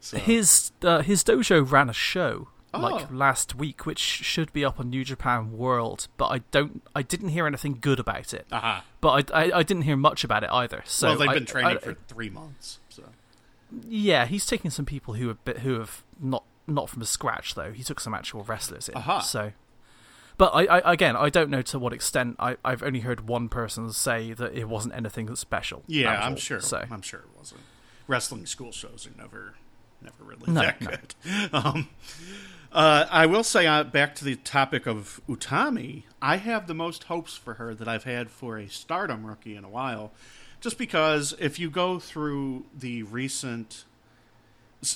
So His uh, his dojo ran a show like Oh. last week, which should be up on New Japan World, but I don't I didn't hear anything good about it. aha. But I, I, I didn't hear much about it either. So well, they've I- been training I- for three months. Yeah, he's taking some people who have bit, who have not not from scratch though. He took some actual wrestlers in. Aha. So, but I, I again I don't know to what extent. I I've only heard one person say that it wasn't anything that's special. yeah, I'm all. sure. So I'm sure it wasn't. Wrestling school shows are never never really No, that no. good. Um, uh, I will say, uh, back to the topic of Utami, I have the most hopes for her that I've had for a Stardom rookie in a while, just because if you go through the recent,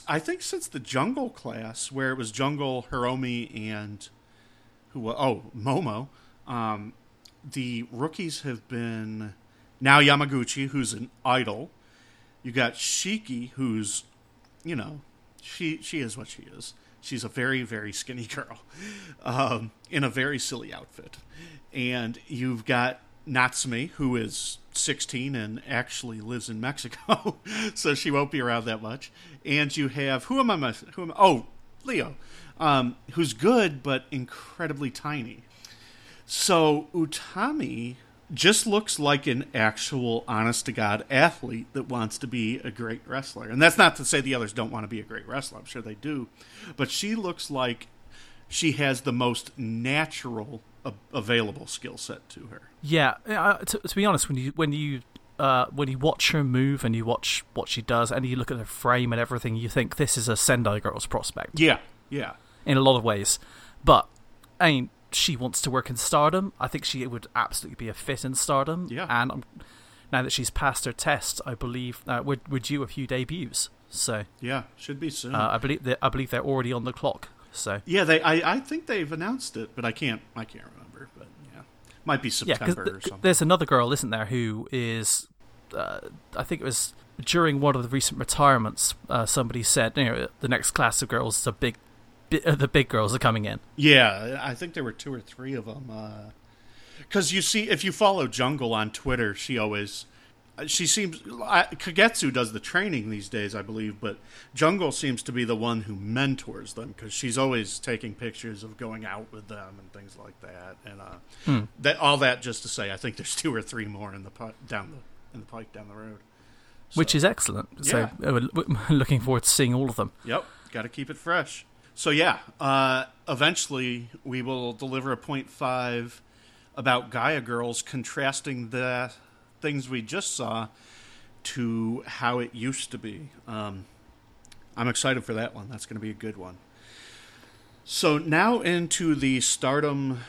I think since the Jungle class, where it was Jungle, Hiromi, and who? Oh, Momo. Um, the rookies have been now Yamaguchi, who's an idol. You got Shiki, who's, you know, she she is what she is. She's a very very skinny girl, um, in a very silly outfit, and you've got Natsume, who is 16 and actually lives in Mexico, so she won't be around that much. And you have who am I? Who am I? Oh, Leo, um, who's good but incredibly tiny. So Utami just looks like an actual honest to God athlete that wants to be a great wrestler. And that's not to say the others don't want to be a great wrestler. I'm sure they do. But she looks like she has the most natural a- available skill set to her. Yeah, uh, to, to be honest, when you when you uh, when you watch her move and you watch what she does and you look at her frame and everything, you think this is a Sendai Girls prospect Yeah, yeah. in a lot of ways. But I mean, she wants to work in Stardom. I think she would absolutely be a fit in Stardom. Yeah. and um, now that she's passed her test, I believe uh, we're, we're due a few debuts. So Yeah, should be soon. uh, I believe that, I believe they're already on the clock. So yeah, they I, I think they've announced it, but I can't I can't remember, but yeah. Might be September Yeah, or something. there's another girl, isn't there, who is, uh, I think it was during one of the recent retirements, uh, somebody said, you know, the next class of girls is a big, bi- uh, the big girls are coming in. Yeah, I think there were two or three of them. Because you see, if you follow Jungle on Twitter, she always, uh, she seems, I, Kagetsu does the training these days, I believe, but Jungle seems to be the one who mentors them because she's always taking pictures of going out with them and things like that. And uh, that all that just to say, I think there's two or three more in the down the in the pike down the road. Which is excellent. So Yeah. uh, we're we're looking forward to seeing all of them. Yep, got to keep it fresh. So yeah, uh, eventually we will deliver a point five about Gaia Girls, contrasting the things we just saw to how it used to be. Um, I'm excited for that one. That's going to be a good one. So now into the Stardom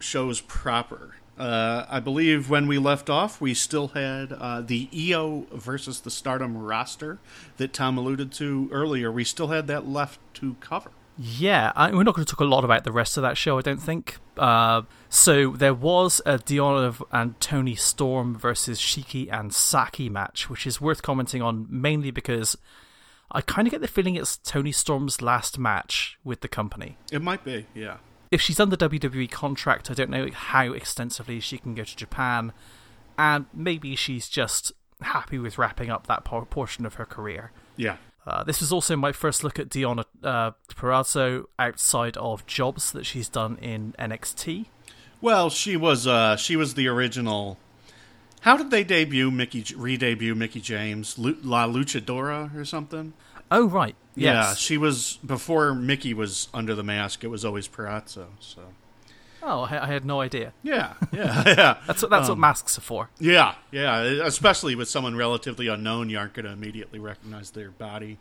shows proper. Uh, I believe when we left off, we still had uh, the Io versus the Stardom roster that Tom alluded to earlier. We still had that left to cover. Yeah, I, we're not going to talk a lot about the rest of that show, I don't think. Uh, so there was a Deonna and Toni Storm versus Shiki and Saki match, which is worth commenting on mainly because I kind of get the feeling it's Toni Storm's last match with the company. It might be, yeah. If she's under WWE contract, I don't know how extensively she can go to Japan, and maybe she's just happy with wrapping up that por- portion of her career. Yeah. Uh, this was also my first look at Deonna uh, Purrazzo outside of jobs that she's done in NXT. Well, she was uh, she was the original. How did they debut Mickie re-debut Mickie James La Luchadora or something? Oh, right. Yeah, she was before Mickie was under the mask. It was always Purrazzo. So Oh, I, I had no idea. yeah, yeah, yeah. That's what that's Um, what masks are for. Yeah, yeah. Especially with someone relatively unknown, you aren't going to immediately recognize their body.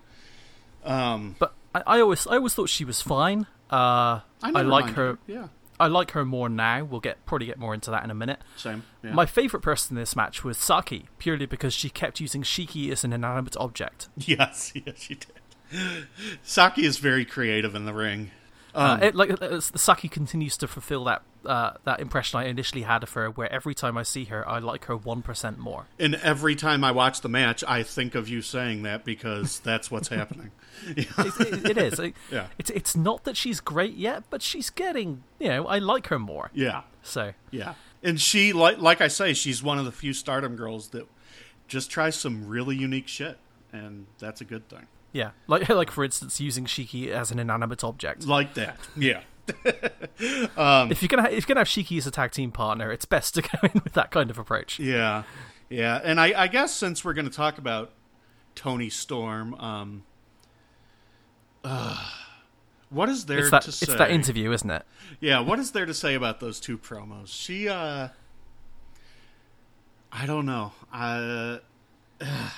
Um, But I, I always I always thought she was fine. Uh, I, never like minded her. Yeah, I like her more now. We'll get probably get more into that in a minute. same. Yeah. My favorite person in this match was Saki, purely because she kept using Shiki as an inanimate object. yes, yes, she did. Saki is very creative in the ring. Uh, Um, it, like uh, Saki continues to fulfill that uh, that impression I initially had of her, where every time I see her, I like her one percent more. And every time I watch the match, I think of you saying that because that's what's happening. it, it, it is. It- Yeah. It's it's not that she's great yet, but she's getting. You know, I like her more. Yeah, So yeah. And she, like, like I say, she's one of the few Stardom girls that just tries some really unique shit, and that's a good thing. Yeah, like like for instance, using Shiki as an inanimate object. Like that. Yeah. if you're gonna ha- if you're gonna have Shiki as a tag team partner, it's best to go in with that kind of approach. Yeah, yeah, and I, I guess since we're going to talk about Toni Storm, um, uh, what is there It's that to it's say? that interview, isn't it? Yeah, what is there to say about those two promos? She, uh, I don't know. Uh,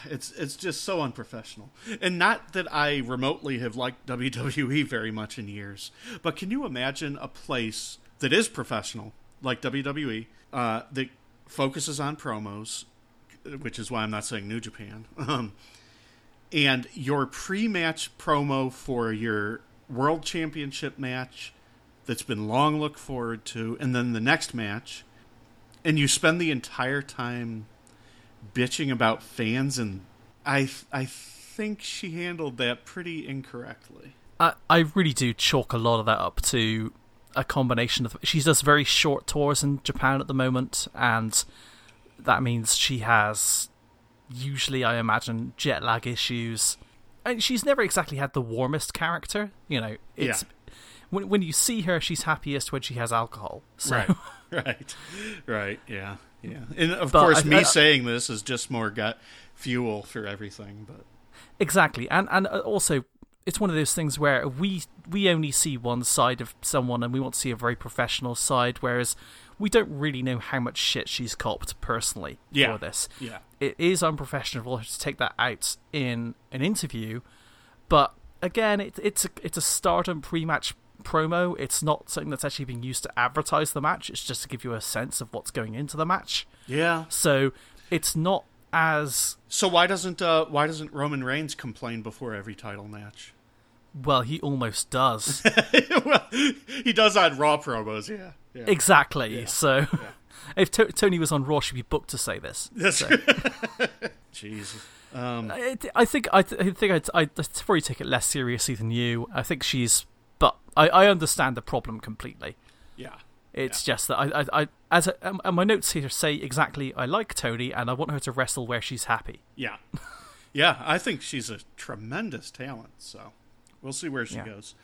it's it's just so unprofessional. And not that I remotely have liked WWE very much in years, but can you imagine a place that is professional like WWE uh, that focuses on promos, which is why I'm not saying New Japan, um, and your pre-match promo for your World Championship match that's been long looked forward to, and then the next match, and you spend the entire time bitching about fans, and I I think she handled that pretty incorrectly. I I really do chalk a lot of that up to a combination of she does very short tours in Japan at the moment, and that means she has usually, I imagine, jet lag issues. And she's never exactly had the warmest character. You know, it's Yeah. when when you see her, she's happiest when she has alcohol. So, Right, right, right. Yeah, yeah. And of But course, I- me I- saying this is just more got fuel for everything. But Exactly, and and uh, also it's one of those things where we we only see one side of someone, and we want to see a very professional side, whereas we don't really know how much shit she's copped personally Yeah. for this. yeah, It is unprofessional to take that out in an interview, but again, it, it's a, it's a Stardom pre-match promo. It's not something that's actually being used to advertise the match. It's just to give you a sense of what's going into the match. yeah. So it's not as So why doesn't uh, why doesn't Roman Reigns complain before every title match? well. He almost does. well, he does on Raw promos. Yeah, yeah. Exactly. So, if to- Toni was on Raw, she'd be booked to say this. That's Jesus. Um, I, I think I, th- I think I'd, I'd probably take it less seriously than you. I think she's, but I, I understand the problem completely. yeah, It's just that I, I, I as a, um, and my notes here say exactly I like Toni and I want her to wrestle where she's happy. yeah, yeah. I think she's a tremendous talent. So we'll see where she Yeah. goes.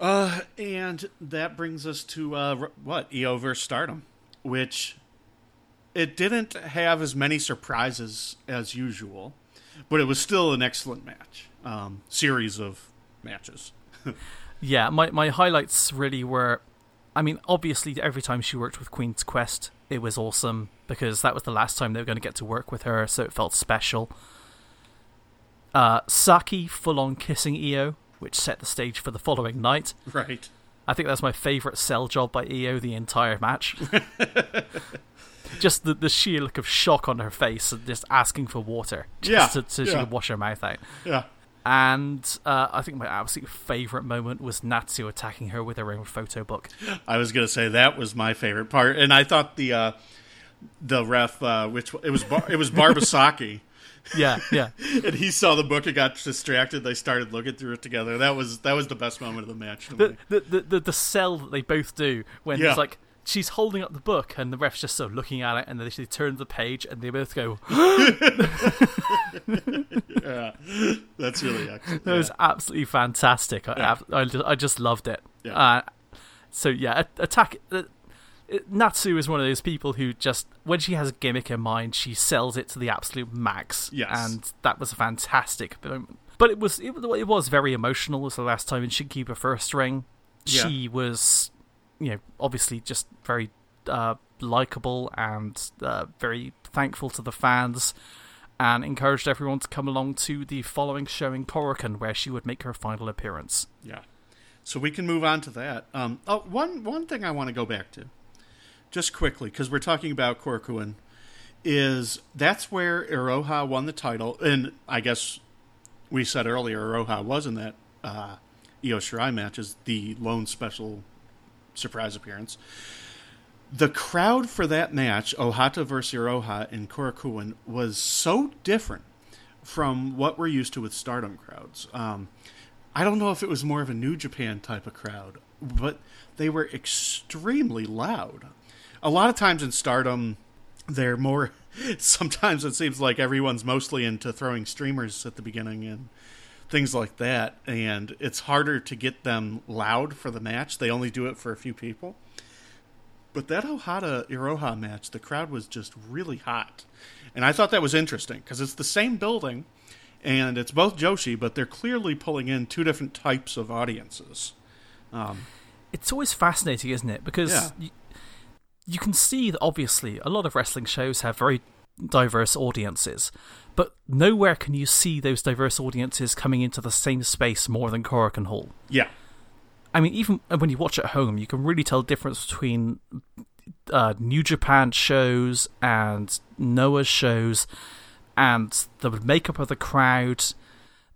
Uh, and that brings us to uh, what Io versus Stardom, which it didn't have as many surprises as usual, but it was still an excellent match. Um, series of matches. Yeah, my my highlights really were, I mean, obviously every time she worked with Queen's Quest, it was awesome because that was the last time they were going to get to work with her, so it felt special. Uh, Saki full on kissing Io, which set the stage for the following night. Right. I think that's my favorite sell job by Io the entire match. just the, the sheer look of shock on her face and just asking for water just Yeah, to, so she yeah. could wash her mouth out. Yeah. And uh, I think my absolute favorite moment was Natsu attacking her with her own photo book. I was gonna say that was my favorite part, and I thought the uh, the ref, uh, which it was, Bar- it was Barbasaki, Yeah, yeah. and he saw the book and got distracted. They started looking through it together. That was that was the best moment of the match. To The, me. the, the, the, the sell that they both do when Yeah. it's like she's holding up the book and the ref's just sort of looking at it and then they turn the page and they both go, Yeah, that's really excellent. That was absolutely fantastic. I, Yeah. I, just, I just loved it. Yeah. Uh, so yeah, attack. Uh, Natsu is one of those people who just, when she has a gimmick in mind, she sells it to the absolute max. Yes. and that was a fantastic moment. But it was it, it was very emotional. It was the last time in Shinkiba first ring. Yeah. She was, you know, obviously just very uh, likable and uh, very thankful to the fans and encouraged everyone to come along to the following show in Korakuen where she would make her final appearance. Yeah. So we can move on to that. Um, oh, one one thing I want to go back to, just quickly, because we're talking about Korakuen, is that's where Iroha won the title, and I guess we said earlier Iroha was in that uh, Io Shirai match as the lone special surprise appearance. The crowd for that match, Ohata versus Iroha in Korakuen, was so different from what we're used to with Stardom crowds. Um, I don't know if it was more of a New Japan type of crowd, but they were extremely loud. A lot of times in Stardom, they're more. Sometimes it seems like everyone's mostly into throwing streamers at the beginning and things like that, and it's harder to get them loud for the match. They only do it for a few people. But that Ohata Iroha match, the crowd was just really hot. And I thought that was interesting because it's the same building and it's both Joshi, but they're clearly pulling in two different types of audiences. Um, It's always fascinating, isn't it? Because Yeah. you, you can see that obviously a lot of wrestling shows have very diverse audiences, but nowhere can you see those diverse audiences coming into the same space more than Korakuen Hall. Yeah. I mean, even when you watch at home, you can really tell the difference between uh, New Japan shows and Noah's shows, and the makeup of the crowd,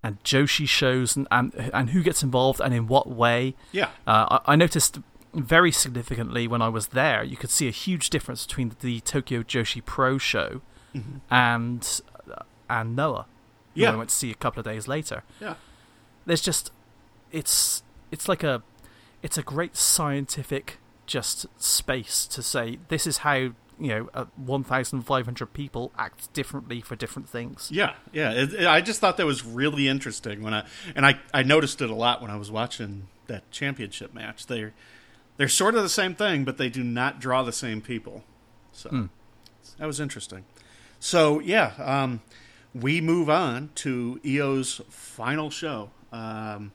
and Joshi shows, and and, and who gets involved and in what way. Yeah. Uh, I, I noticed very significantly when I was there, you could see a huge difference between the Tokyo Joshi Pro show and and Noah, Yeah. I went to see a couple of days later Yeah. there's just it's it's like a it's a great scientific just space to say this is how you know uh, 1500 people act differently for different things Yeah, yeah. It, it- I just thought that was really interesting when I and I, I noticed it a lot when I was watching that championship match. They're they're sort of the same thing, but they do not draw the same people. So that was interesting. So yeah, um, we move on to Io's final show, um,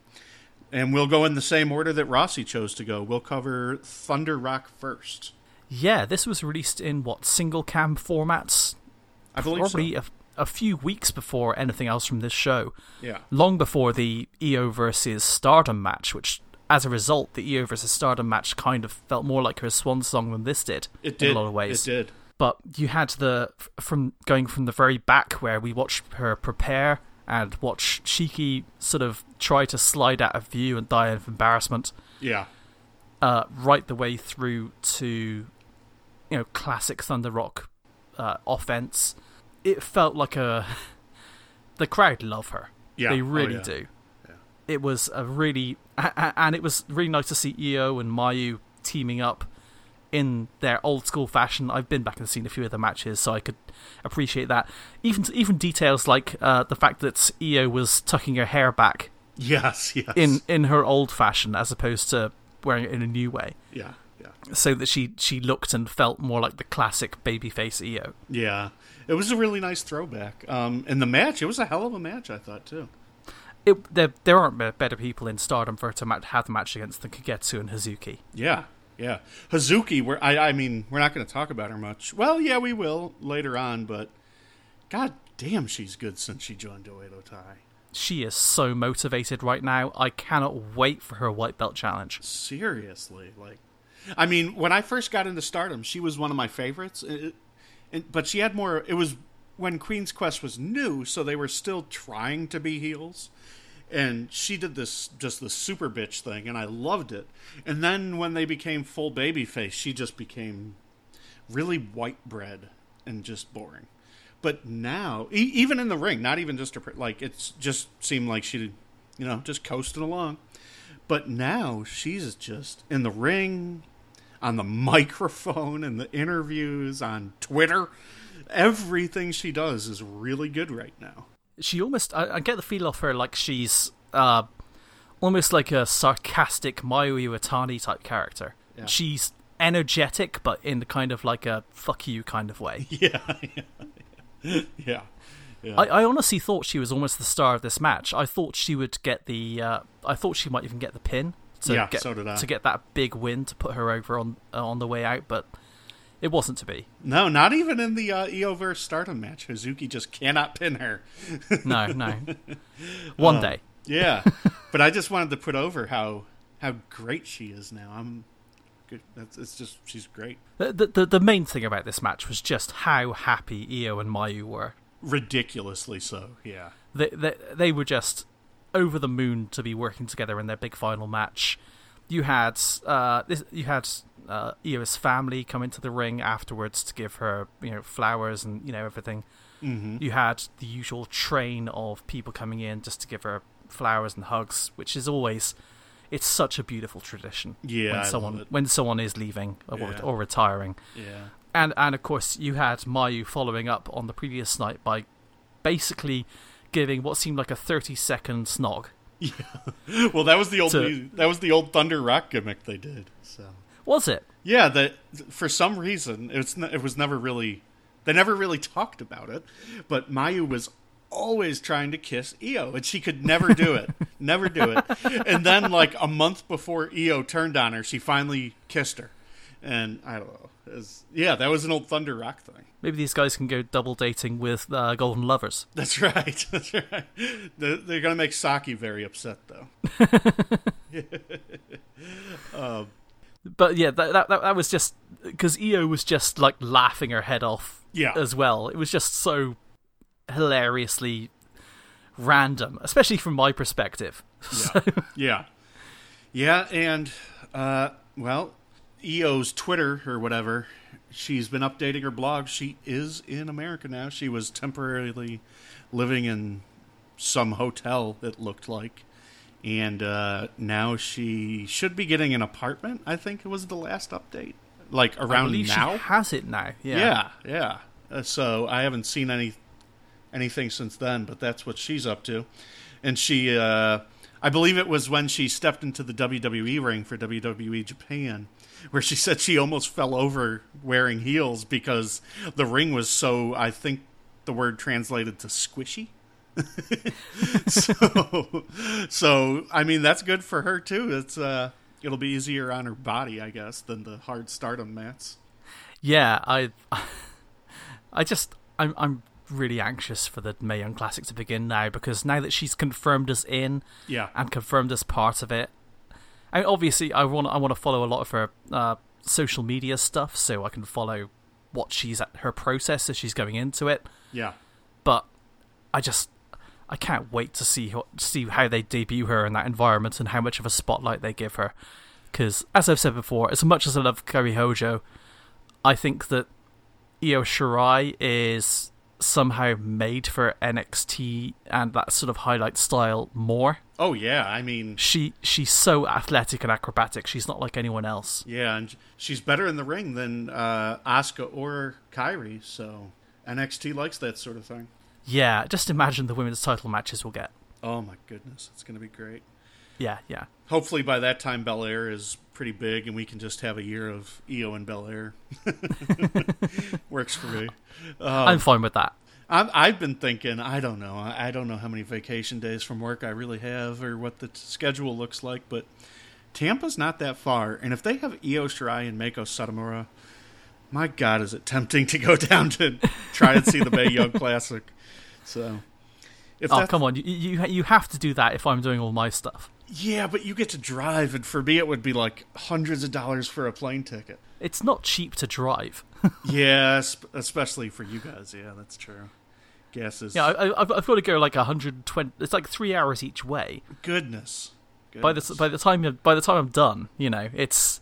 and we'll go in the same order that Rossy chose to go. We'll cover Thunder Rock first. yeah this was released in what single cam formats I believe probably so. a, a few weeks before anything else from this show Yeah, long before the Io versus Stardom match which as a result the Io versus Stardom match kind of felt more like her swan song than this did it did. in a lot of ways It did. But you had the from going from the very back where we watched her prepare and watch Shiki sort of try to slide out of view and die of embarrassment, Yeah, uh, right the way through to you know classic Thunder Rock uh, offense. It felt like a the crowd love her. yeah. they Oh, really yeah. do. Yeah. It was a really and it was really nice to see Io and Mayu teaming up in their old school fashion. I've been back and seen a few of the matches, so I could appreciate that. Even even details like uh, the fact that Io was tucking her hair back Yes, yes. in in her old fashion as opposed to wearing it in a new way, yeah, yeah, so that she she looked and felt more like the classic babyface Io. yeah. It was a really nice throwback. Um, and the match, it was a hell of a match. I thought too. It, there there aren't better people in Stardom for her to have the match against than Kagetsu and Hazuki. Yeah, yeah. Hazuki, we're, I, I mean, we're not going to talk about her much. Well, yeah, we will later on, but god damn, she's good since she joined Oedo Tai. She is so motivated right now. I cannot wait for her white belt challenge. Seriously, like, I mean, when I first got into Stardom, she was one of my favorites. It, it, but she had more. It was when Queen's Quest was new, so they were still trying to be heels. And she did this just the super bitch thing, and I loved it. And then when they became full baby face she just became really white bread and just boring. But now, e- even in the ring, not even just her, like it's just seemed like she, you know, just coasting along. But now she's just in the ring, on the microphone, in the interviews, on Twitter. Everything she does is really good right now. She almost, I, I get the feel of her like she's uh, almost like a sarcastic Mayu Iwatani type character. Yeah. She's energetic, but in the kind of like a fuck you kind of way. Yeah, yeah, yeah. yeah. I, I honestly thought she was almost the star of this match. I thought she would get the. Uh, I thought she might even get the pin to Yeah, get so did I. to get that big win to put her over on uh, on the way out, but it wasn't to be. no, not even in the uh, Io versus Stardom match. Hazuki just cannot pin her. No, no. One Uh, day. Yeah, but I just wanted to put over how how great she is now. I'm good. That's it's just she's great. The, the the the main thing about this match was just how happy Io and Mayu were. Ridiculously so. Yeah. They they they were just over the moon to be working together in their big final match. You had uh this you had uh, Io's family come into the ring afterwards to give her you know flowers and you know everything. Mm-hmm. You had the usual train of people coming in just to give her flowers and hugs, which is always it's such a beautiful tradition. Yeah, when someone when someone is leaving or, Yeah. or retiring. Yeah. And and of course you had Mayu following up on the previous night by basically giving what seemed like a thirty second snog. Yeah. Well, that was the old To- that was the old Thunder Rock gimmick they did. So Was it? yeah, that for some reason it's n- it was never really they never really talked about it, but Mayu was always trying to kiss Io, and she could never do it, never do it. And then like a month before Io turned on her, she finally kissed her, And I don't know. Was- yeah, that was an old Thunder Rock thing. Maybe these guys can go double dating with uh, Golden Lovers. That's right. That's right. They're, they're going to make Saki very upset, though. But yeah, that that, that, that was just because Io was just like laughing her head off Yeah. as well. It was just so hilariously random, especially from my perspective. Yeah. yeah. Yeah, and, uh, well, Io's Twitter or whatever, she's been updating her blog. She is in America now. She was temporarily living in some hotel, it looked like. And uh, now she should be getting an apartment, I think it was the last update. Like around now? she has it now. Yeah. Yeah, yeah. Uh, so I haven't seen any anything since then, but that's what she's up to. And she, uh, I believe it was when she stepped into the WWE ring for WWE Japan, where she said she almost fell over wearing heels because the ring was so. I think the word translated to squishy. so, so I mean that's good for her too. It's uh, it'll be easier on her body, I guess, than the hard stardom mats. Yeah, I, I just, I'm, I'm really anxious for the Mae Young Classic to begin now because now that she's confirmed us in Yeah, and confirmed as part of it, I mean, obviously, I want, I want to follow a lot of her uh, social media stuff so I can follow what she's at her process as she's going into it. yeah. But I just, I can't wait to see how, see how they debut her in that environment and how much of a spotlight they give her. Because, as I've said before, as much as I love Kairi Hojo, I think that Io Shirai is somehow made for NXT and that sort of highlight style more. Oh yeah, I mean, She she's so athletic and acrobatic. She's not like anyone else. yeah, and she's better in the ring than uh, Asuka or Kairi, so NXT likes that sort of thing. Yeah, just imagine the women's title matches we'll get. Oh my goodness, it's going to be great. Yeah, yeah. Hopefully by that time Belair is pretty big and we can just have a year of Io and Belair. Works for me. Um, I'm fine with that. I'm, I've been thinking, I don't know. I I don't know how many vacation days from work I really have or what the t- schedule looks like, but Tampa's not that far. And if they have Io Shirai and Meiko Satomura, my God, is it tempting to go down to try and see the Mae Young Classic. So, if Oh come on, you, you you have to do that if I'm doing all my stuff. Yeah, but you get to drive, and for me, it would be like hundreds of dollars for a plane ticket. It's not cheap to drive. yeah, sp- especially for you guys. Yeah, that's true. Gas is. Yeah, I, I've, I've got to go like 120. It's like three hours each way. goodness. By the by the time by the time I'm done, you know, it's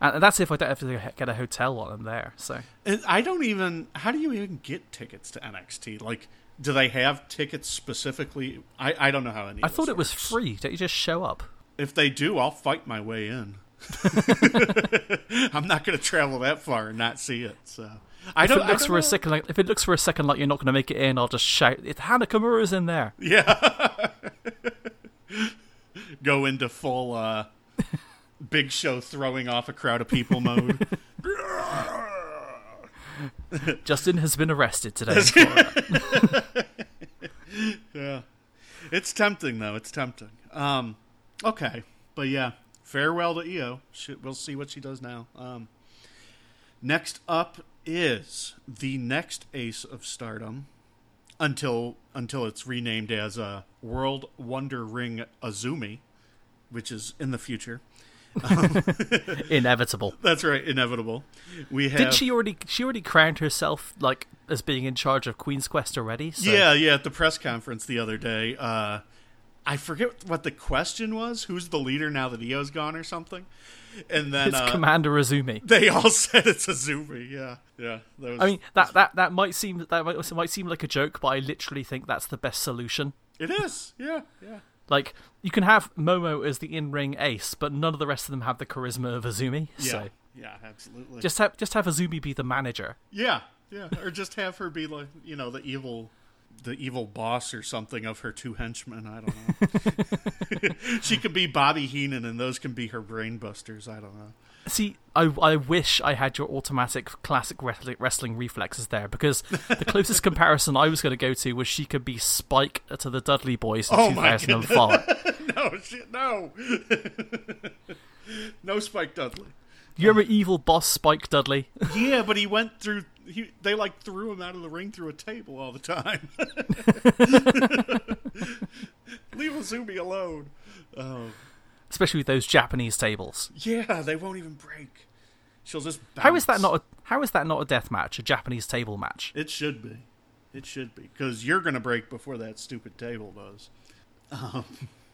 and that's if I don't have to get a hotel while I'm there. So I don't even. How do you even get tickets to NXT? Like, do they have tickets specifically? I, I don't know how any. I thought it was free. Don't you just show up? If they do, I'll fight my way in. I'm not going to travel that far and not see it. So I If don't. it looks for a know. second, like if it looks for a second like you're not going to make it in, I'll just shout, "It's Hana Kimura's in there." Yeah. Go into full uh, big show throwing off a crowd of people mode. Justin has been arrested today. in Florida. yeah. It's tempting though. It's tempting. Um okay. But yeah, farewell to Io. She, we'll see what she does now. Um next up is the next ace of stardom until until it's renamed as uh, World Wonder Ring Azumi, which is in the future. Inevitable. That's right, inevitable. We have Did she already? She already crowned herself like as being in charge of Queen's Quest already. So. Yeah, yeah, at the press conference the other day. Uh, I forget what the question was. Who's the leader now that Io's gone or something? And then it's uh, Commander Azumi. they all said it's Azumi. Yeah, yeah. That was, I mean that that that might seem that might, might seem like a joke, but I literally think that's the best solution. it is. Yeah, yeah. Like you can have Momo as the in-ring ace, but none of the rest of them have the charisma of Azumi. Yeah, So yeah, absolutely. just have just have Azumi be the manager. yeah, yeah, or just have her be like you know the evil, the evil boss or something of her two henchmen. I don't know. she could be Bobby Heenan, and those can be her brainbusters. I don't know. See, I I wish I had your automatic classic wrestling, reflexes there because the closest comparison I was going to go to was she could be Spike to the Dudley Boyz in Oh 2005. no shit, no, no Spike Dudley. You remember evil boss Spike Dudley? Yeah, but he went through. He, they like threw him out of the ring through a table all the time. Leave Azumi alone. Oh, Especially with those Japanese tables. yeah, they won't even break. She'll just. How is that not a how is that not a death match, a Japanese table match? It should be. It should be because you're gonna break before that stupid table does. Um,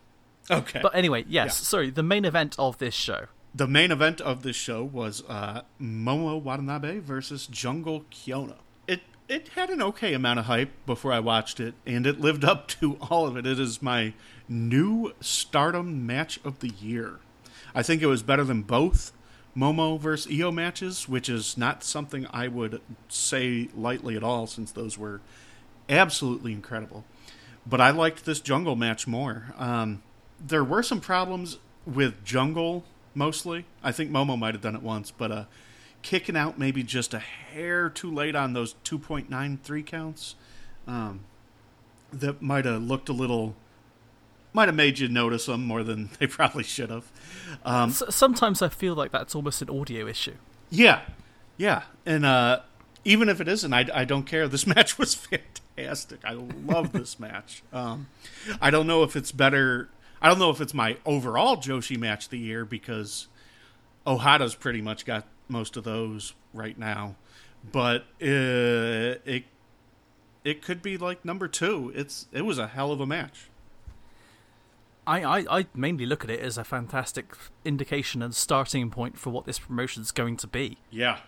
okay. But anyway, yes, Yeah. sorry, the main event of this show. the main event of this show was uh, Momo Watanabe versus Jungle Kyona. It had an okay amount of hype before I watched it, and it lived up to all of it. It is my new Stardom match of the year. I think it was better than both Momo versus Io matches, which is not something I would say lightly at all, since those were absolutely incredible. But I liked this Jungle match more. Um, there were some problems with Jungle mostly. I think Momo might have done it once, but uh, kicking out maybe just a hair too late on those 2.93 counts. Um, that might have looked a little, might have made you notice them more than they probably should have. Um, sometimes I feel like that's almost an audio issue. yeah, yeah, and uh, even if it isn't, I, I don't care. This match was fantastic. I love this match. Um, I don't know if it's better. I don't know if it's my overall Joshi match of the year because Ohada's pretty much got most of those right now, but uh, it it could be like number two. It's it was a hell of a match. I, I, I mainly look at it as a fantastic indication and starting point for what this promotion is going to be. Yeah,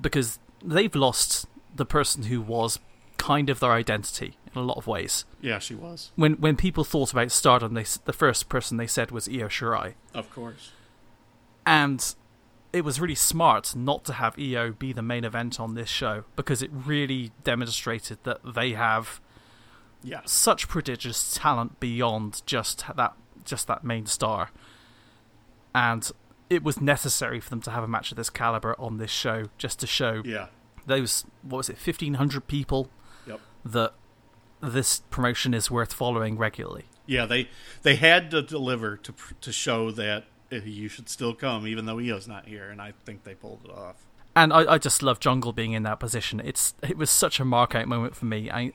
Because they've lost the person who was kind of their identity in a lot of ways. yeah, she was. When when people thought about Stardom, they, the first person they said was Io Shirai. Of course. And it was really smart not to have Io be the main event on this show because it really demonstrated that they have Yeah. such prodigious talent beyond just that just that main star. And it was necessary for them to have a match of this caliber on this show just to show Yeah. those what was it, fifteen hundred people Yep. that this promotion is worth following regularly. Yeah, they they had to deliver to to show that you should still come, even though Io's not here, and I think they pulled it off. And I, I just love Jungle being in that position. It's it was such a mark out moment for me. I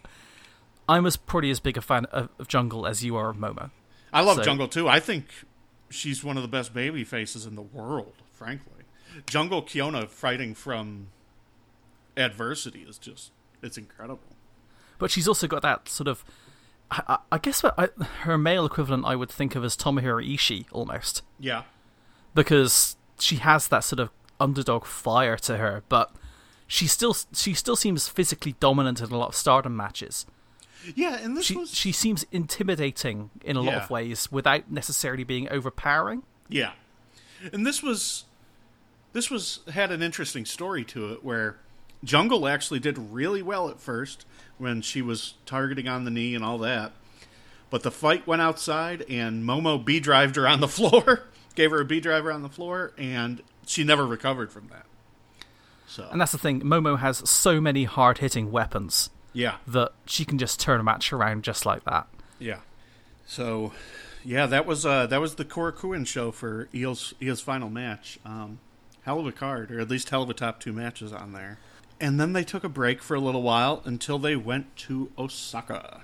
I'm as probably as big a fan of, of Jungle as you are of Momo. I love So- Jungle too. I think she's one of the best baby faces in the world, frankly. Jungle Kyona fighting from adversity is just it's incredible. But she's also got that sort of I, I- guess what I, her male equivalent I would think of as Tomohiro Ishii almost Yeah. because she has that sort of underdog fire to her, but she still she still seems physically dominant in a lot of Stardom matches. Yeah, and this She was she seems intimidating in a lot of ways without necessarily being overpowering. Yeah, and this was this was had an interesting story to it where Jungle actually did really well at first when she was targeting on the knee and all that, but the fight went outside and Momo B drived her on the floor, gave her a B driver on the floor, and she never recovered from that. So And that's the thing, Momo has so many hard hitting weapons yeah, that she can just turn a match around just like that. yeah. So yeah, that was uh, that was the Korakuen show for Io's Io's final match. Um, hell of a card, or at least hell of a top two matches on there. And then they took a break for a little while until they went to Osaka.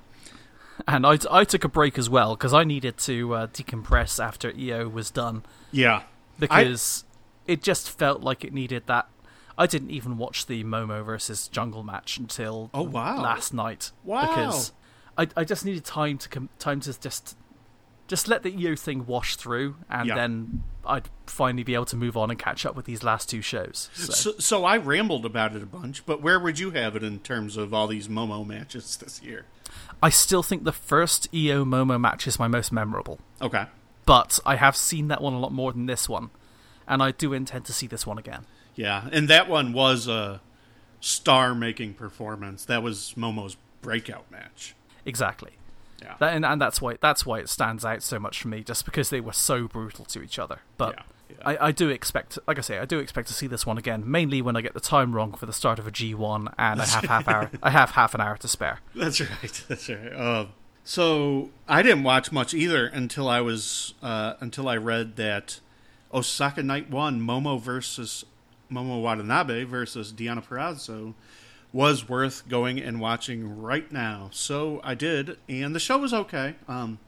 And I, I took a break as well because I needed to uh, decompress after Io was done Yeah, because it just felt like it needed that. I didn't even watch the Momo versus Jungle match until Oh, wow. last night. Wow. Because I, I just needed time to com- time to just just let the Io thing wash through, and Yeah. then I'd finally be able to move on and catch up with these last two shows. So. So, so I rambled about it a bunch, but where would you have it in terms of all these Momo matches this year? I still think the first Io Momo match is my most memorable. Okay. but I have seen that one a lot more than this one, and I do intend to see this one again. Yeah, and that one was a star-making performance. That was Momo's breakout match. Exactly. Yeah. That, and, and that's why that's why it stands out so much for me, just because they were so brutal to each other. But Yeah. I, I do expect, like I say, I do expect to see this one again, mainly when I get the time wrong for the start of a G one, and I have half hour, I have half an hour to spare. That's right. That's right. Uh, so I didn't watch much either until I was uh, until I read that Osaka Night One, Momo versus Momo Watanabe versus Deonna Purrazzo was worth going and watching right now. So I did, and the show was okay. Um,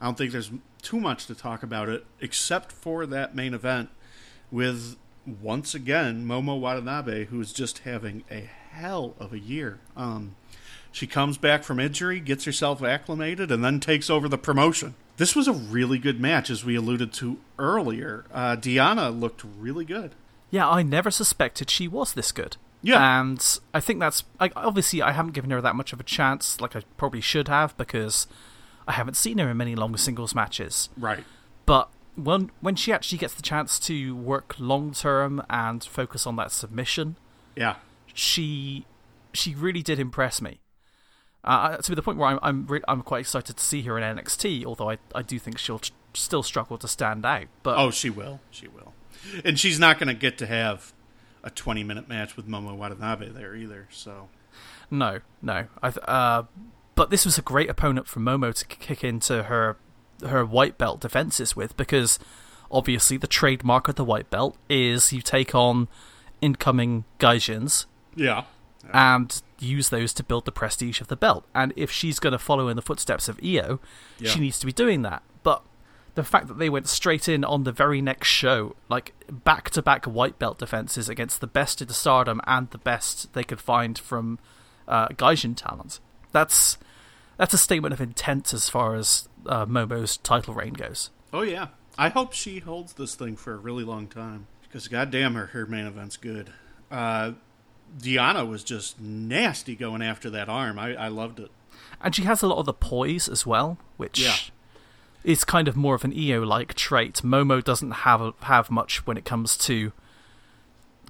I don't think there's too much to talk about it, except for that main event with once again Momo Watanabe, who's just having a hell of a year. Um, she comes back from injury, gets herself acclimated, and then takes over the promotion. This was a really good match, as we alluded to earlier. Uh, Deonna looked really good. Yeah, I never suspected she was this good. Yeah. And I think that's. I, obviously, I haven't given her that much of a chance, like I probably should have, because I haven't seen her in many long singles matches. Right. But when when she actually gets the chance to work long term and focus on that submission, Yeah. she she really did impress me. Uh, to the point where I'm I'm, re- I'm quite excited to see her in NXT. Although I, I do think she'll still struggle to stand out. But Oh, she will. She will. And she's not going to get to have a 20 minute match with Momo Watanabe there either. So, no, no. I th- uh, but this was a great opponent for Momo to kick into her her white belt defenses with because obviously the trademark of the white belt is you take on incoming gaijins yeah. and use those to build the prestige of the belt. And if she's going to follow in the footsteps of Io, Yeah. she needs to be doing that. The fact that they went straight in on the very next show, like back to back white belt defenses against the best in the stardom and the best they could find from uh, Gaijin talent, that's that's a statement of intent as far as uh, Momo's title reign goes. Oh, yeah. I hope she holds this thing for a really long time because, goddamn, her, her main event's good. Uh, Deonna was just nasty going after that arm. I, I loved it. And she has a lot of the poise as well, which Yeah. Is kind of more of an Io like trait. Momo doesn't have have much when it comes to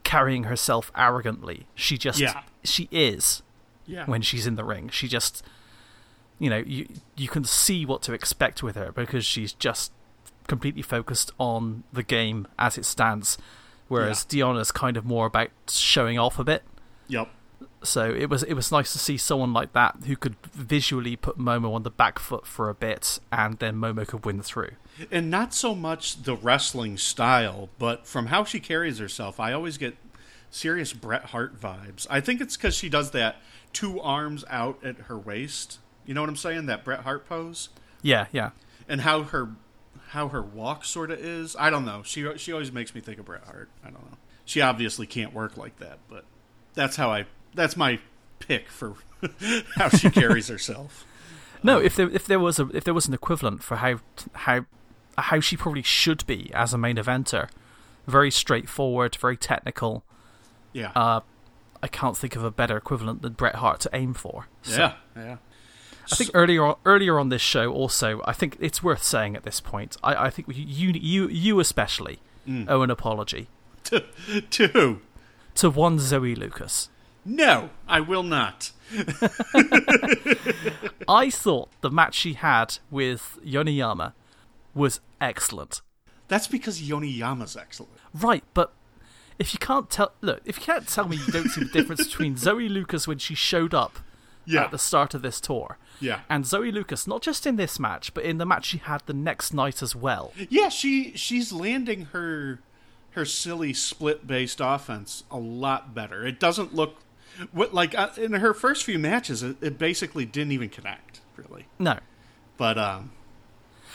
carrying herself arrogantly. She just Yeah. she is Yeah. when she's in the ring. She just you know, you you can see what to expect with her because she's just completely focused on the game as it stands. Whereas Deonna's kind of more about showing off a bit. Yep. So it was it was nice to see someone like that who could visually put Momo on the back foot for a bit, and then Momo could win through. And not so much the wrestling style, but from how she carries herself, I always get serious Bret Hart vibes. I think it's because she does that two arms out at her waist. You know what I'm saying? That Bret Hart pose, Yeah, yeah. and how her how her walk sort of is. I don't know. She she always makes me think of Bret Hart. I don't know. She obviously can't work like that, but that's how I. That's my pick for how she carries herself. No, if there if there was a if there was an equivalent for how how how she probably should be as a main eventer, very straightforward, very technical. Yeah. Uh, I can't think of a better equivalent than Bret Hart to aim for. So- yeah. Yeah. I think earlier on, earlier on this show also, I think it's worth saying at this point. I, I think you you you especially owe an apology To, to who? to one Zoe Lucas. No, I will not. I thought the match she had with Yoneyama was excellent. That's because Yoneyama's excellent. Right, but if you can't tell, look, if you can't tell me you don't see the difference between Zoe Lucas when she showed up Yeah. at the start of this tour, Yeah. and Zoe Lucas not just in this match, but in the match she had the next night as well. Yeah, she she's landing her her silly split based offense a lot better. It doesn't look what like uh, in her first few matches it, it basically didn't even connect really. No, But um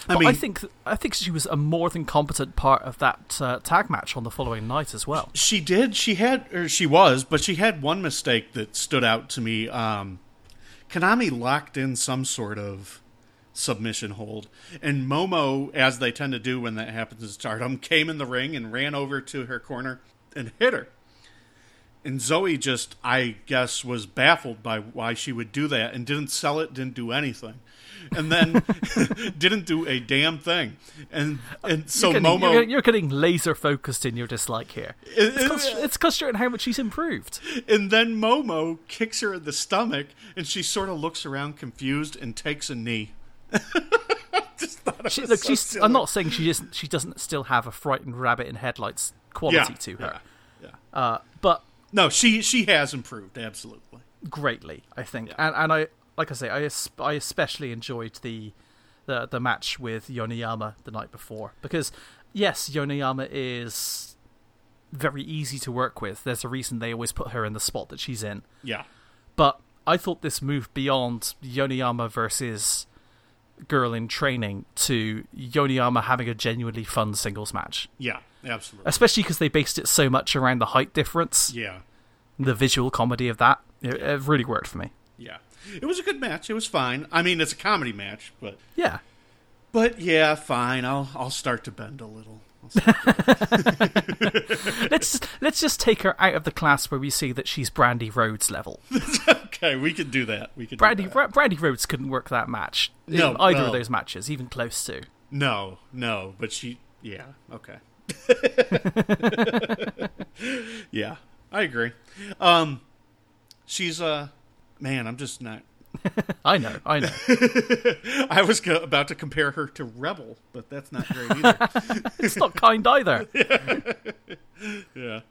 I but mean I think I think she was a more than competent part of that uh, tag match on the following night as well. she did she had or she was, but she had one mistake that stood out to me. Um Konami locked in some sort of submission hold. And Momo, as they tend to do when that happens in Stardom, came in the ring and ran over to her corner and hit her. And Zoe just, I guess, was baffled by why she would do that and didn't sell it, didn't do anything. And then didn't do a damn thing. And and so you're, getting, Momo you're, you're getting laser focused in your dislike here. It's concentrating how much she's improved. And then Momo kicks her in the stomach, and she sort of looks around confused and takes a knee. Just thought She, look, so she's. silly. I'm not saying she isn't. She doesn't still have a frightened rabbit in headlights quality yeah, to her, Yeah, yeah. uh, but No, she she has improved absolutely. greatly, I think. And and I, like I say, I es- I especially enjoyed the. The, the match with Yoneyama the night before because yes, Yoneyama is very easy to work with. There's a reason they always put her in the spot that she's in. Yeah. But I thought this moved beyond Yoneyama versus girl in training to Yoneyama having a genuinely fun singles match. Yeah, absolutely. Especially because they based it so much around the height difference, Yeah. the visual comedy of that. It, it really worked for me. Yeah. It was a good match. It was fine. I mean, it's a comedy match, but Yeah. but yeah, fine. I'll I'll start to bend a little. Let's let's just take her out of the class where we see that she's Brandi Rhodes level. okay, we can do that. We can do Brandi. Bra- Brandi Rhodes couldn't work that match. in No, either no. of those matches, even close to. No, no, but she yeah, okay. yeah, I agree. Um she's uh man, I'm just not I know, I know. I was go- about to compare her to Rebel, but that's not great either. it's not kind either. yeah.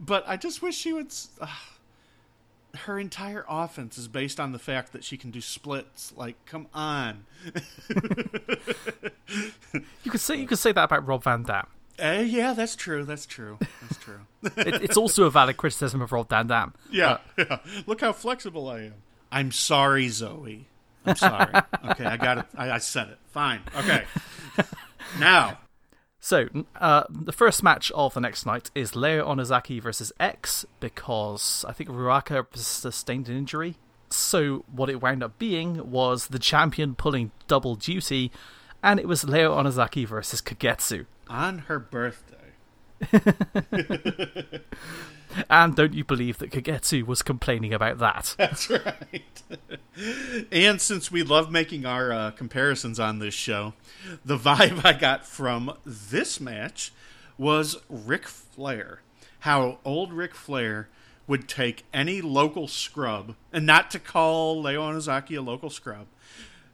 But I just wish she would uh, her entire offense is based on the fact that she can do splits. Like, come on. You could say you could say that about Rob Van Dam. Eh, yeah, that's true. That's true. That's true. It, it's also a valid criticism of Rob Van Dam. Yeah, yeah. Look how flexible I am. I'm sorry, Zoe. I'm sorry. okay, I got it. I, I said it. Fine. Okay. now, So, uh, the first match of the next night is Leo Onozaki versus X because I think Ruaka sustained an injury. So, what it wound up being was the champion pulling double duty, and it was Leo Onozaki versus Kagetsu. on her birthday. And don't you believe that Kagetsu was complaining about that? That's right. and since we love making our uh, comparisons on this show, the vibe I got from this match was Ric Flair. How old Ric Flair would take any local scrub, and not to call Leo Onozaki a local scrub,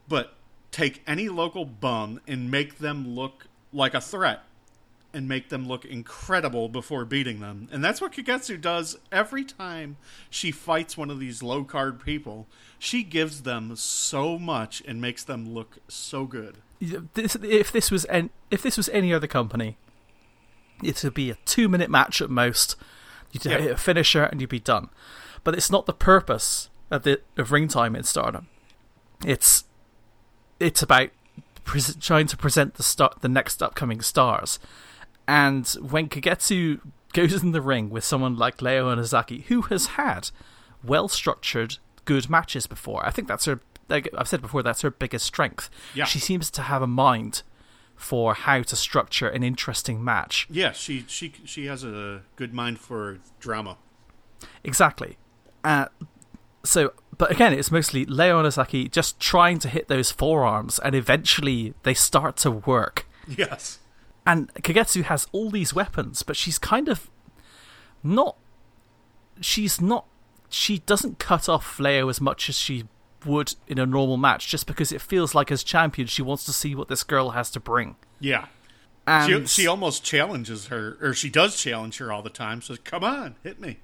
but take any local bum and make them look like a threat and make them look incredible before beating them. And that's what Kagetsu does every time she fights one of these low card people. She gives them so much and makes them look so good. This, if this was an, if this was any other company, it would be a two minute match at most. You'd Yeah. hit a finisher and you'd be done. But it's not the purpose of the of ring time in Stardom. It's it's about pres trying to present the star- the next upcoming stars. And when Kagetsu goes in the ring with someone like Leo Onozaki, who has had well structured, good matches before, I think that's her. Like I've said before, that's her biggest strength. Yeah. She seems to have a mind for how to structure an interesting match. Yeah, she she she has a good mind for drama. Exactly. Uh, so, but again, it's mostly Leo Onozaki just trying to hit those forearms, and eventually they start to work. Yes. And Kagetsu has all these weapons, but she's kind of not. She's not. She doesn't cut off Leo as much as she would in a normal match, just because it feels like as champion she wants to see what this girl has to bring. Yeah. And She she almost challenges her or she does challenge her all the time. Says, "Come on, hit me."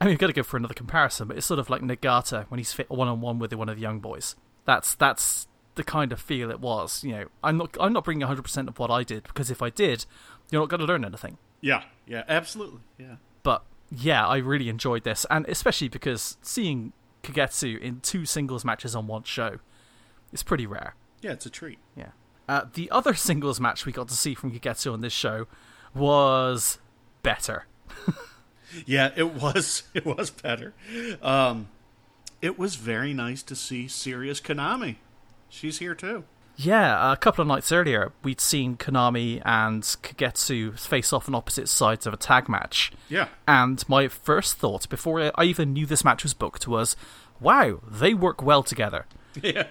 I mean, we've got to go for another comparison, but it's sort of like Nagata when he's fit one on one with one of the young boys. That's that's the kind of feel it was. You know, I'm not I'm not bringing 100 percent of what I did because if I did, you're not going to learn anything. Yeah. Yeah, absolutely. Yeah. But yeah, I really enjoyed this, and especially because seeing Kagetsu in two singles matches on one show is pretty rare. Yeah, it's a treat. Yeah. Uh, the other singles match we got to see from Kagetsu on this show was better. Yeah, it was it was better. Um it was very nice to see Serious Konami. She's here too. Yeah, a couple of nights earlier, we'd seen Konami and Kagetsu face off on opposite sides of a tag match. Yeah. And my first thought, before I even knew this match was booked, was, wow, they work well together. Yeah.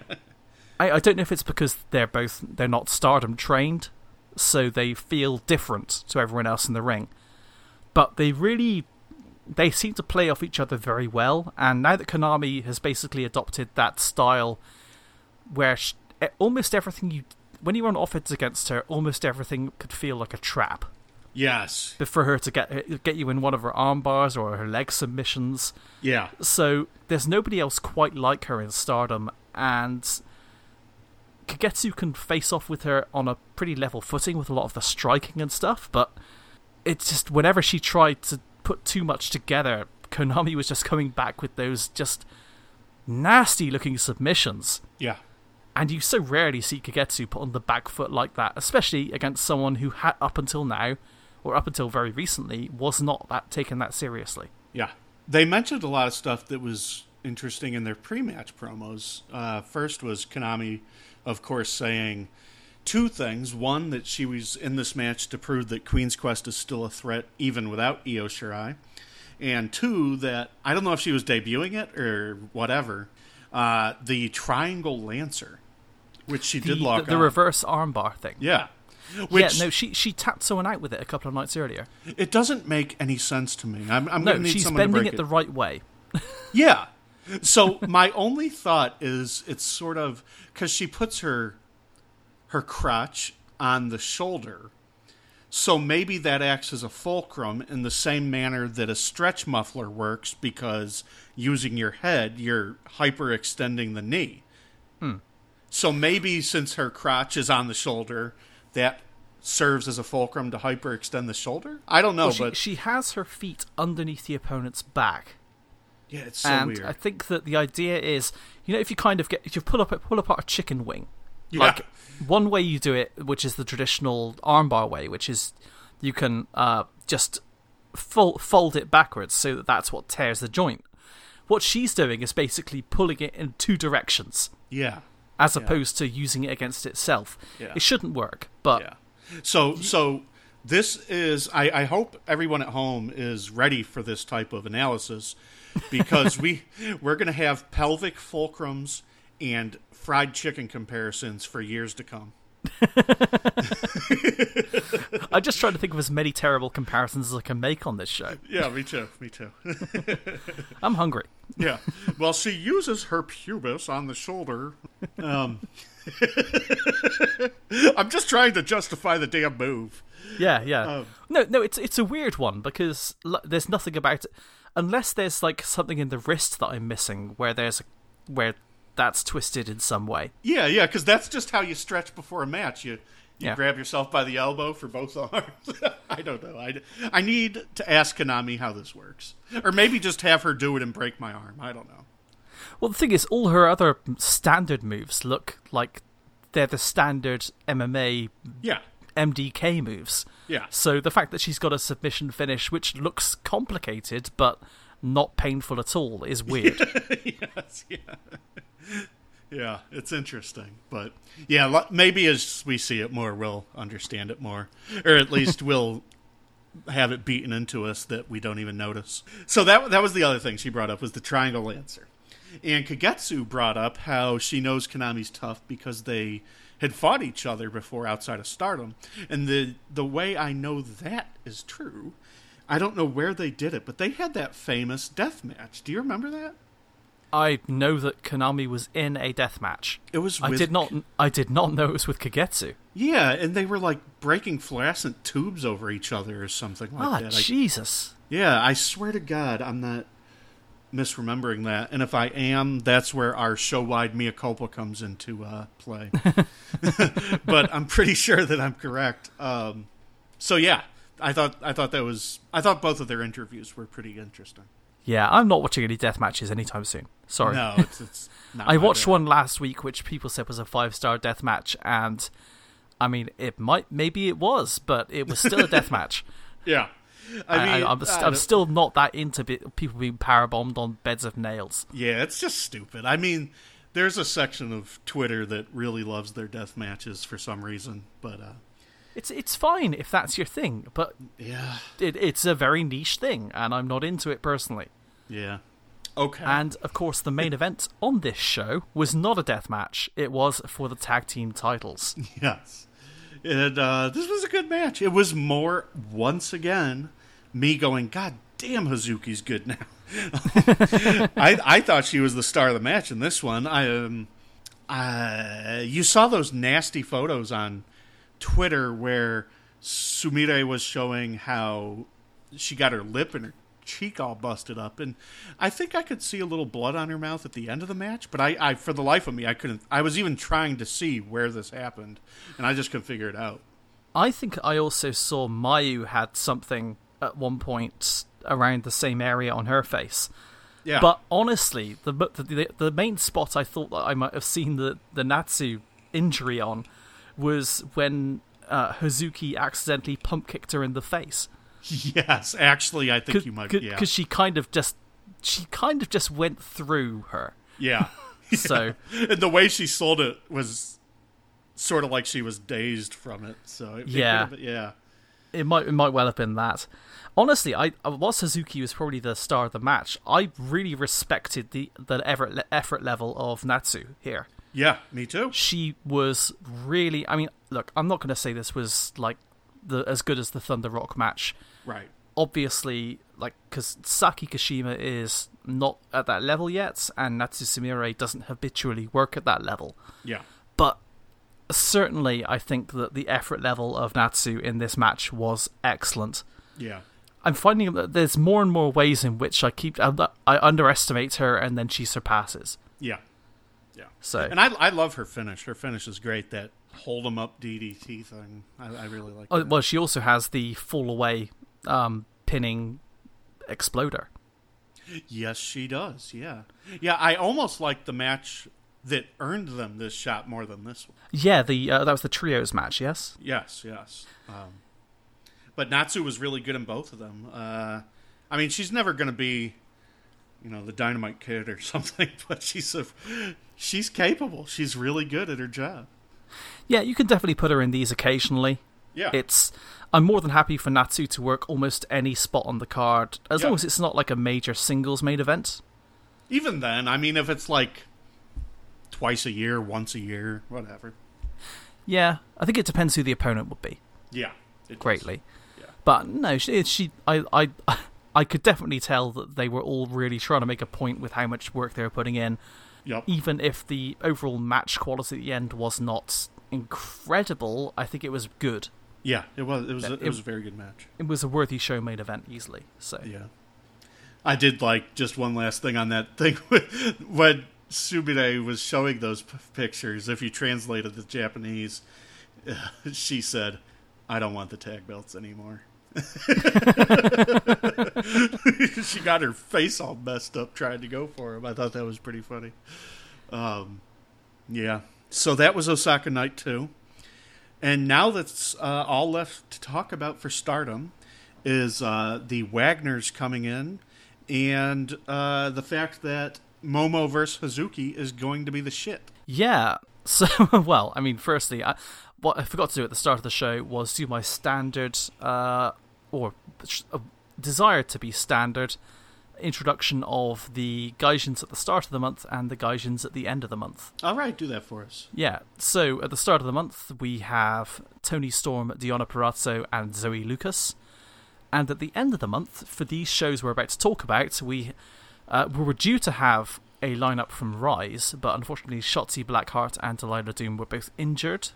I, I don't know if it's because they're both they're not stardom trained, so they feel different to everyone else in the ring. But they really they seem to play off each other very well. And now that Konami has basically adopted that style, where sh- eh, almost everything you when you run offense against her, almost everything could feel like a trap. Yes. But for her to get get you in one of her arm bars or her leg submissions, Yeah. so there's nobody else quite like her in Stardom, and Kagetsu can face off with her on a pretty level footing with a lot of the striking and stuff, but it's just whenever she tried to put too much together, Konami was just coming back with those just nasty looking submissions. Yeah. And you so rarely see Kagetsu put on the back foot like that, especially against someone who had up until now, or up until very recently, was not that taken that seriously. Yeah. They mentioned a lot of stuff that was interesting in their pre-match promos. Uh, first was Konami, of course, saying two things: one, that she was in this match to prove that Queen's Quest is still a threat even without Io Shirai, and two, that I don't know if she was debuting it or whatever. Uh, the Triangle Lancer, which she The, did lock the, the reverse armbar thing. yeah. Which yeah, no, she she tapped someone out with it a couple of nights earlier. it doesn't make any sense to me. I'm, I'm No, going to need she's someone to bending break it the right way. Yeah. So my only thought is it's sort of because she puts her her crotch on the shoulder, so maybe that acts as a fulcrum in the same manner that a stretch muffler works because using your head you're hyperextending the knee. Hmm. So maybe since her crotch is on the shoulder, that serves as a fulcrum to hyperextend the shoulder. I don't know, Well, she, but she has her feet underneath the opponent's back. yeah, it's so and weird. I think that the idea is, you know, if you kind of get, if you pull up pull apart a chicken wing, Yeah. like one way you do it, which is the traditional armbar way, which is you can uh, just fold, fold it backwards so that that's what tears the joint. What she's doing is basically pulling it in two directions, yeah. as opposed to using it against itself. Yeah. It shouldn't work, but Yeah. So so this is I, I hope everyone at home is ready for this type of analysis because we we're gonna have pelvic fulcrums and fried chicken comparisons for years to come. I'm just trying to think of as many terrible comparisons as I can make on this show. Yeah, me too. Me too. I'm hungry. yeah. Well, she uses her pubis on the shoulder. Um, I'm just trying to justify the damn move. Yeah, yeah. Um, no, no, it's it's a weird one because l- there's nothing about it unless there's like something in the wrist that I'm missing where there's a, where that's twisted in some way. Yeah, yeah, because that's just how you stretch before a match. You you Yeah. grab yourself by the elbow for both arms. I don't know. I, I need to ask Konami how this works, or maybe just have her do it and break my arm. I don't know. Well, the thing is, all her other standard moves look like they're the standard MMA Yeah, MDK moves. yeah, So the fact that she's got a submission finish which looks complicated but not painful at all is weird. yes, yeah, yeah. It's interesting, but yeah, maybe as we see it more, we'll understand it more, or at least we'll have it beaten into us that we don't even notice. So that that was the other thing she brought up was the triangle lancer. And Kagetsu brought up how she knows Konami's tough because they had fought each other before outside of Stardom. And the the way I know that is true, I don't know where they did it, but they had that famous death match. Do you remember that? I know that Konami was in a death match. It was. I did not. I did not know it was with Kagetsu. Yeah, and they were like breaking fluorescent tubes over each other or something like Ah, that. I- Jesus! Yeah, I swear to God, I'm not misremembering that. And if I am, that's where our show wide mea culpa comes into uh, play. but I'm pretty sure that I'm correct. Um, so yeah, I thought I thought that was I thought both of their interviews were pretty interesting. Yeah, I'm not watching any death matches anytime soon. Sorry. No, it's it's. Not I watched one last week, which people said was a five star death match, and I mean, it might, maybe it was, but it was still a death match. Yeah, I mean, am I I'm don't- still not that into be- people being power bombed on beds of nails. Yeah, it's just stupid. I mean, there's a section of Twitter that really loves their death matches for some reason, but uh, It's it's fine if that's your thing, but yeah, it, it's a very niche thing, and I'm not into it personally. Yeah. Okay. And of course, the main event on this show was not a death match; it was for the tag team titles. Yes. And uh, this was a good match. It was more, once again, me going, God damn, Hazuki's good now. I, I thought she was the star of the match in this one. I um, uh, You saw those nasty photos on Twitter where Sumire was showing how she got her lip in her cheek all busted up, and I think I could see a little blood on her mouth at the end of the match. But I, I for the life of me, I couldn't. I was even trying to see where this happened, and I just couldn't figure it out. I think I also saw Mayu had something at one point around the same area on her face. Yeah, But honestly, the, the the main spot I thought that I might have seen the the Natsu injury on was when uh, Hazuki accidentally pump kicked her in the face. yes, actually, I think you might. because yeah, she kind of just she kind of just went through her. yeah. So and the way she sold it was sort of like she was dazed from it. So it, it Yeah. have- yeah, it might it might well have been that. Honestly, I uh, while Hazuki was probably the star of the match, I really respected the the effort effort level of Natsu here. yeah. Me too. She was really. I mean, look, I'm not going to say this was like the as good as the Thunder Rock match. Right. Obviously, like because Saki Kashima is not at that level yet, and Natsu Sumire doesn't habitually work at that level. Yeah. but certainly I think that the effort level of Natsu in this match was excellent. Yeah. I'm finding that there's more and more ways in which I keep I, I underestimate her and then she surpasses. Yeah. Yeah. So And I, I love her finish. Her finish is great. That hold 'em up DDT thing. I, I really like. oh, that. well, she also has the fall away um, pinning exploder. Yes, she does. Yeah. Yeah. I almost like the match that earned them this shot more than this one. Yeah, the uh, that was the trios match. Yes. Yes. Yes. Um, but Natsu was really good in both of them. Uh, I mean, she's never going to be, you know, the Dynamite Kid or something, but she's a, she's capable. She's really good at her job. Yeah, you can definitely put her in these occasionally. Yeah. It's I'm more than happy for Natsu to work almost any spot on the card as Yeah. long as it's not like a major singles main event. Even then, I mean, if it's like twice a year, once a year, whatever. Yeah, I think it depends who the opponent would be. Yeah. greatly. Yeah. But no, she, she I, I, I could definitely tell that they were all really trying to make a point with how much work they were putting in, Yep. even if the overall match quality at the end was not incredible. I think it was good. Yeah, it was. It was. A, It- it was a very good match. It was a worthy show main event easily. So Yeah. I did like just one last thing on that thing when Sumire was showing those p- pictures. If you translated the Japanese, she said, "I don't want the tag belts anymore." she got her face all messed up trying to go for him. I thought that was pretty funny. Um, yeah. So that was Osaka Night 2. And now that's uh, all left to talk about for Stardom is uh, the Wagners coming in and uh, the fact that Momo versus Hazuki is going to be the shit. yeah. So well, I mean, firstly, I, what I forgot to do at the start of the show was do my standard, uh, or desired to be standard introduction of the Gaijins at the start of the month and the Gaijins at the end of the month. All right, do that for us. Yeah, so at the start of the month, we have Toni Storm, Deonna Purrazzo, and Zoe Lucas. And at the end of the month, for these shows we're about to talk about, we, uh, we were due to have a lineup from Rise, but unfortunately, Shotzi Blackheart and Delilah Doom were both injured.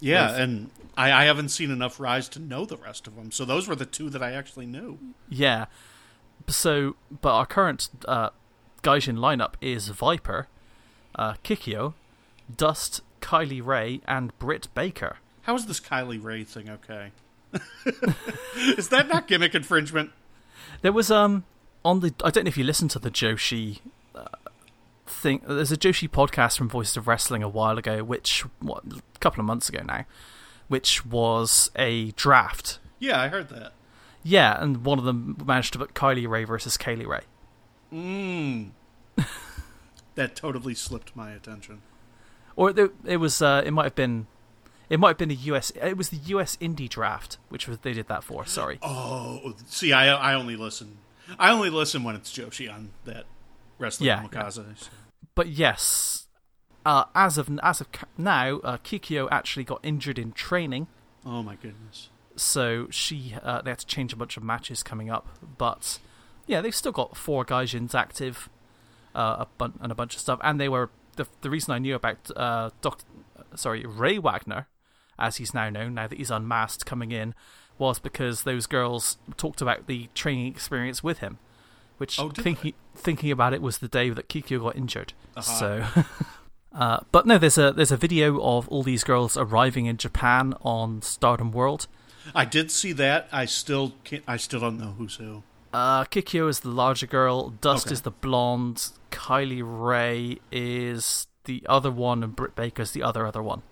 Yeah, Yes. and I, I haven't seen enough Rise to know the rest of them. So those were the two that I actually knew. Yeah, so, but our current uh, Gaijin lineup is Viper, uh, Kikyo, Dust, Kylie Ray, and Britt Baker. How is this Kylie Ray thing okay? is that not gimmick infringement? There was um on the I don't know if you listened to the Joshi thing. There's a Joshi podcast from Voices of Wrestling a while ago, which what a couple of months ago now, which was a draft. Yeah, I heard that. Yeah, and one of them managed to put Kylie Ray versus Kaylee Ray. Mm. that totally slipped my attention. Or it, it was uh, it might have been it might have been the US it was the US indie draft which was they did that for. Sorry. Oh, see, I I only listen. I only listen when it's Joshi on that wrestling Yeah, Omakase. so. But yes, uh, as of as of now, uh, Kikyo actually got injured in training. Oh my goodness. so she uh, they had to change a bunch of matches coming up. But yeah, they've still got four Gaijins active, uh, a bun- and a bunch of stuff. And they were the the reason I knew about uh, Doc, sorry Ray Wagner, as he's now known now that he's unmasked coming in, was because those girls talked about the training experience with him. Which Oh, thinking thinking about it was the day that Kikyo got injured. So, uh, but no, there's a there's a video of all these girls arriving in Japan on Stardom World. I did see that. I still can't. I still don't know who's who. Uh, Kikyo is the larger girl. Dust Okay. is the blonde. Kylie Ray is the other one, and Britt Baker's the other other one.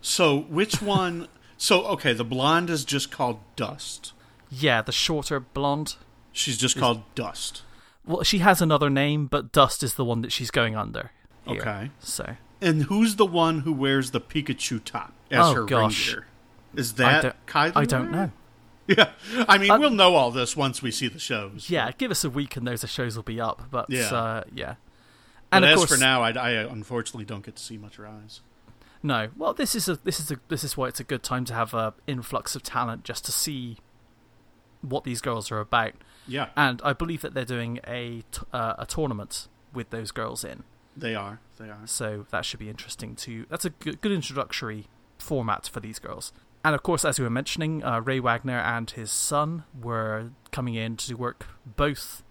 So which one? so okay, the blonde is just called Dust. Yeah, the shorter blonde. She's just called Dust. Well, she has another name, but Dust is the one that she's going under. here. Okay. So And who's the one who wears the Pikachu top as Oh, her gosh. reindeer? Is I that don't, Kylie? I don't know. Yeah, I mean, Uh, we'll know all this once we see the shows. Yeah, give us a week and those shows will be up. But Yeah. uh, yeah. but And of as course, for now, I, I unfortunately don't get to see much rise. no. Well, this is a this is a this is why it's a good time to have a influx of talent just to see what these girls are about. Yeah, And I believe that they're doing a t- uh, a tournament with those girls in, they are. They are. so that should be interesting too. That's a good, good introductory format for these girls. And of course, as we were mentioning, uh, Ray Wagner and his son were coming in to work both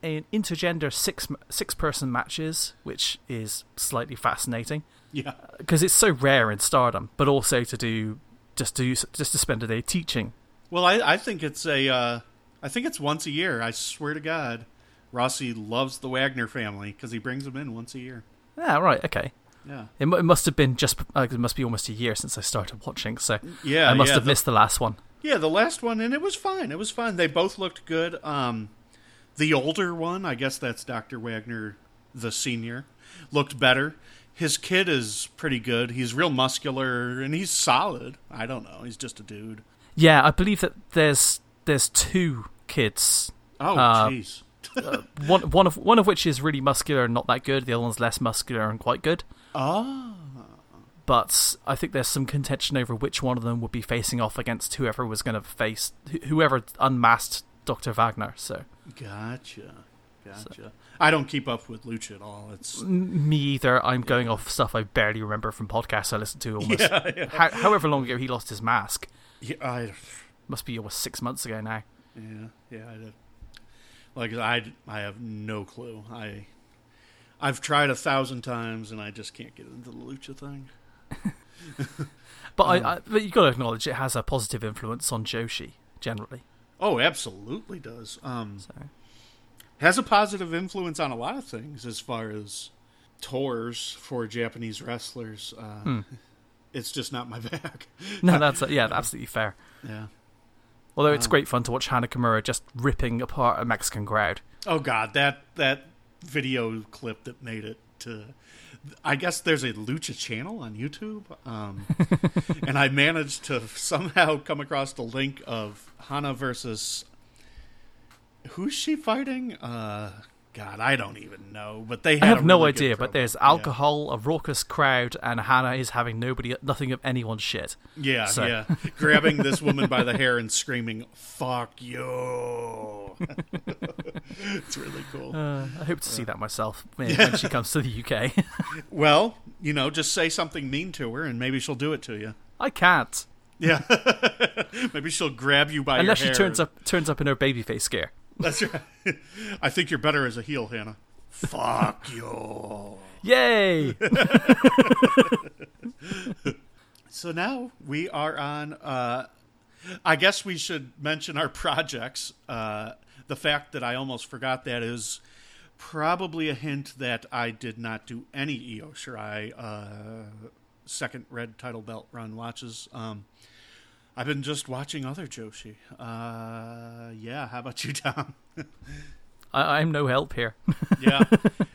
in intergender six six person matches, which is slightly fascinating Yeah. because it's so rare in Stardom, but also to do just to just to spend a day teaching. Well, I, I think it's a. Uh, I think it's once a year. I swear to God, Rossy loves the Wagner family because he brings them in once a year. Yeah, right, okay. Yeah. It, it must have been just uh, it must be almost a year since I started watching, so Yeah. I must yeah, have the- missed the last one. Yeah, the last one, and it was fine. It was fine. They both looked good. Um, the older one, I guess that's Dr. Wagner, the senior, looked better. His kid is pretty good. He's real muscular and he's solid. I don't know. He's just a dude. Yeah, I believe that there's there's two kids. Oh, Uh, jeez. One one of one of which is really muscular and not that good. The other one's less muscular and quite good. oh, But I think there's some contention over which one of them would be facing off against whoever was going to face wh- whoever unmasked Dr. Wagner. So gotcha. Gotcha. I don't keep up with Lucha at all. It's me either. I'm going off stuff I barely remember from podcasts I listened to almost. yeah, yeah. How, however long ago he lost his mask. yeah I, Must be almost six months ago now. Yeah, yeah. I did. Like I, I have no clue. I, I've tried a thousand times and I just can't get into the lucha thing. But Um, I, I but you got to acknowledge it has a positive influence on Joshi generally. Oh, absolutely does. Um, So has a positive influence on a lot of things as far as tours for Japanese wrestlers. Uh, Hmm. It's just not my bag. no, that's yeah, absolutely fair. Yeah. Although it's Um, great fun to watch Hana Kimura just ripping apart a Mexican crowd. Oh God, that that video clip that made it to. I guess there's a lucha channel on YouTube, um, and I managed to somehow come across the link of Hana versus. Who's she fighting? Uh, God, I don't even know. But they had I have no really idea, but there's alcohol, a raucous crowd, and Hana is having nobody, nothing of anyone's shit. Yeah, So- yeah, grabbing this woman by the hair and screaming "fuck you." it's really cool. Uh, I hope to see that myself when, when she comes to the UK. Well, you know, just say something mean to her, and maybe she'll do it to you. I can't Yeah. Maybe she'll grab you by unless she turns up turns up in her babyface scare. That's right. I think you're better as a heel, Hana. Fuck you. Yay! So now we are on. Uh, I guess we should mention our projects. Uh, the fact that I almost forgot that is probably a hint that I did not do any Io Shirai uh, second red title belt run watches. Um, I've been just watching other Joshi. Uh, yeah, how about you, Tom? I, I'm no help here. yeah,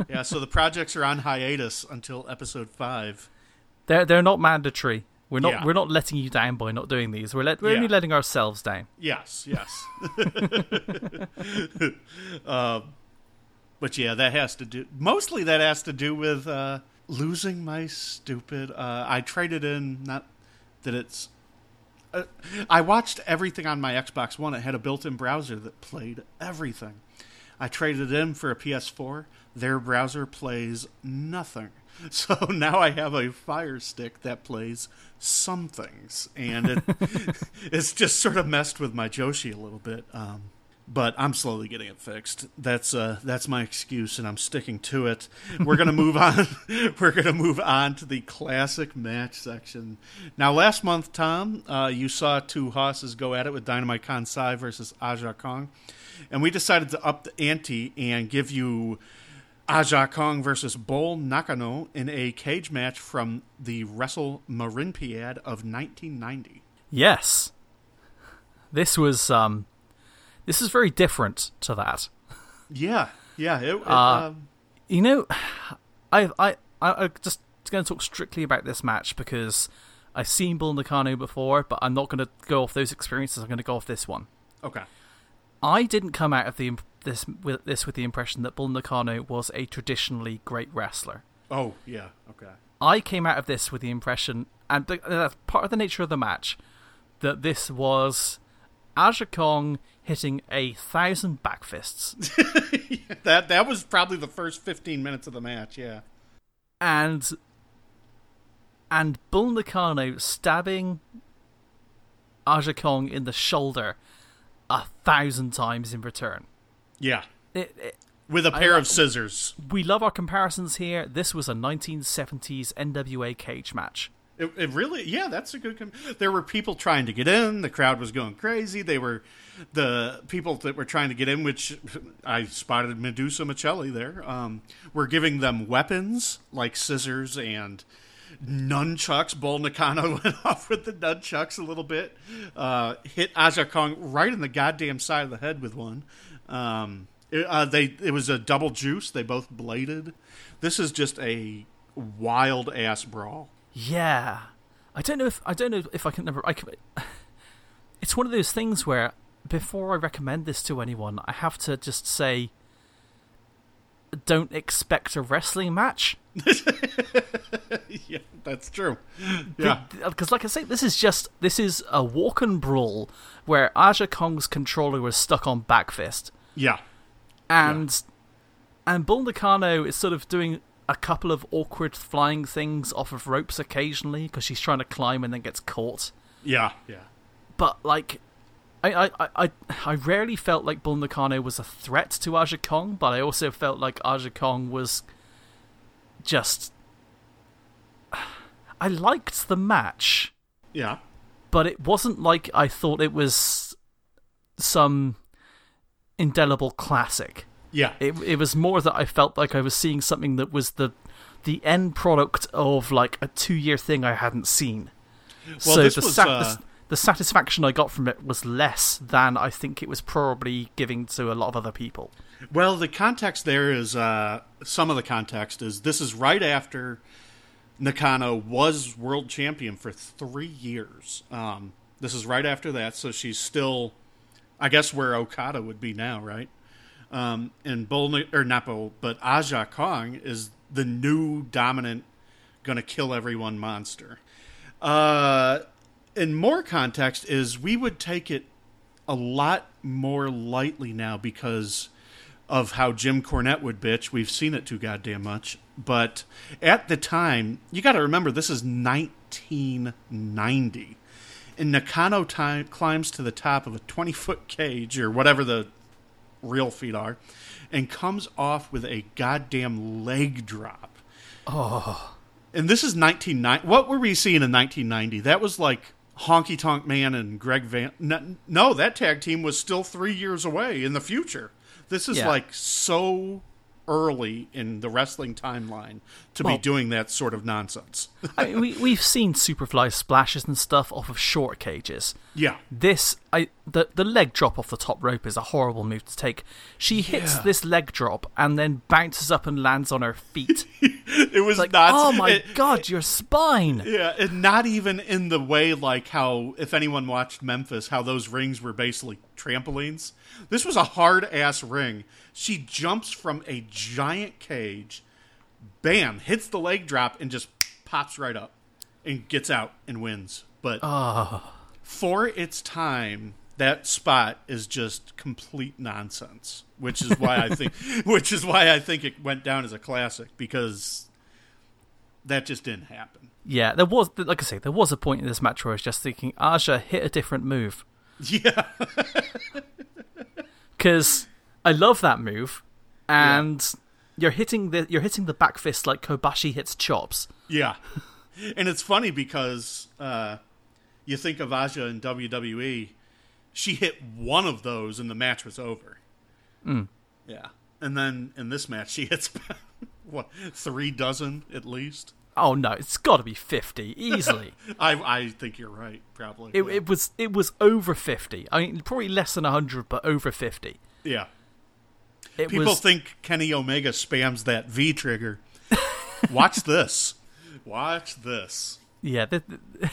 yeah. So the projects are on hiatus until episode five. They're they're not mandatory. We're not Yeah. we're not letting you down by not doing these. We're let, we're Yeah. only letting ourselves down. Yes, yes. Um, but yeah, that has to do. Mostly, that has to do with uh, losing my stupid. Uh, I traded in. Not that it's. I watched everything on my Xbox One. It had a built-in browser that played everything. I traded it in for a PS4. Their browser plays nothing. So now I have a Fire Stick that plays some things, and it, it's just sort of messed with my Joshi a little bit. Um, but I'm slowly getting it fixed. That's uh, that's my excuse, and I'm sticking to it. We're gonna move on. We're gonna move on to the classic match section. Now, last month, Tom, uh, you saw two hosses go at it with Dynamite Kansai versus Aja Kong, and we decided to up the ante and give you Aja Kong versus Bull Nakano in a cage match from the Wrestle Marinpiad of 1990. Yes. This was um this is very different to that. Yeah, yeah. It, it, Uh, um, You know, I I I I'm just going to talk strictly about this match because I've seen Bull Nakano before, but I'm not going to go off those experiences. I'm going to go off this one. okay. I didn't come out of the this with this with the impression that Bull Nakano was a traditionally great wrestler. Oh, yeah. Okay. I came out of this with the impression, and that's part of the nature of the match, that this was Aja Kong hitting a thousand backfists That that was probably the first 15 minutes of the match. Yeah. and and Bull Nakano stabbing Aja Kong in the shoulder a thousand times in return. Yeah. It, it, With a pair I- of scissors. we love our comparisons here. This was a 1970s NWA cage match. It, it really, yeah, that's a good. Com- there were people trying to get in. The crowd was going crazy. They were the people that were trying to get in, which I spotted Medusa Miceli there. Um, were giving them weapons like scissors and nunchucks. Bull Nakano went off with the nunchucks a little bit. Uh, hit Aja Kong right in the goddamn side of the head with one. Um, it, uh, they it was a double juice. They both bladed. This is just a wild ass brawl. Yeah, I don't know if I don't know if I can never. I can, it's one of those things where before I recommend this to anyone, I have to just say, don't expect a wrestling match. yeah, that's true. Yeah, because like I say, this is just this is a walk and brawl where Aja Kong's controller was stuck on backfist, yeah, and and Bull Nakano is sort of doing a couple of awkward flying things off of ropes occasionally because she's trying to climb and then gets caught. yeah, yeah. But like, I I, I, I rarely felt like Bull Nakano was a threat to Aja Kong, but I also felt like Aja Kong was just. I liked the match Yeah, but it wasn't like I thought it was some indelible classic. yeah, It it was more that I felt like I was seeing something that was the the end product of like a two year thing I hadn't seen. Well, so this the, was, uh, the satisfaction I got from it was less than I think it was probably giving to a lot of other people. Well, the context there is uh, some of the context is this is right after Nakano was world champion for three years. Um, this is right after that, so she's still, I guess, where Okada would be now, right? Um, and Bull or Bull, but Aja Kong is the new dominant, gonna kill everyone monster. Uh, in more context, is we would take it a lot more lightly now because of how Jim Cornette would bitch. We've seen it too goddamn much. But at the time, you got to remember this is 1990. And Nakano time, climbs to the top of a 20 foot cage or whatever the real feet are and comes off with a goddamn leg drop. Oh. And this is 1990. What were we seeing in 1990? That was like Honky Tonk Man and Greg Van. No, no, that tag team was still three years away in the future. This is Yeah. like so early in the wrestling timeline to Well- be doing that sort of nonsense. I mean, we we've seen Superfly splashes and stuff off of short cages. Yeah. This, I the the leg drop off the top rope is a horrible move to take. She hits Yeah. this leg drop and then bounces up and lands on her feet. It was like, not. oh my it- god, your spine! Yeah, and not even in the way like how if anyone watched Memphis, how those rings were basically trampolines. This was a hard ass ring. She jumps from a giant cage, bam, hits the leg drop and just pops right up and gets out and wins. But for its time, that spot is just complete nonsense. Which is why I think which is why I think it went down as a classic because that just didn't happen. Yeah, there was, like I say, there was a point in this match where I was just thinking, Aja hit a different move. Yeah. because I love that move, and you're hitting the you're hitting the back fist like Kobashi hits chops. Yeah, and it's funny because uh, you think of Aja in WWE, she hit one of those and the match was over. Mm. Yeah, and then in this match she hits what three dozen at least. Oh no, it's got to be fifty easily. I I think you're right. Probably. It, yeah. it was it was over fifty. I mean, probably less than hundred, but over fifty. yeah. It People was think Kenny Omega spams that V trigger. Watch this. Watch this. yeah. th th-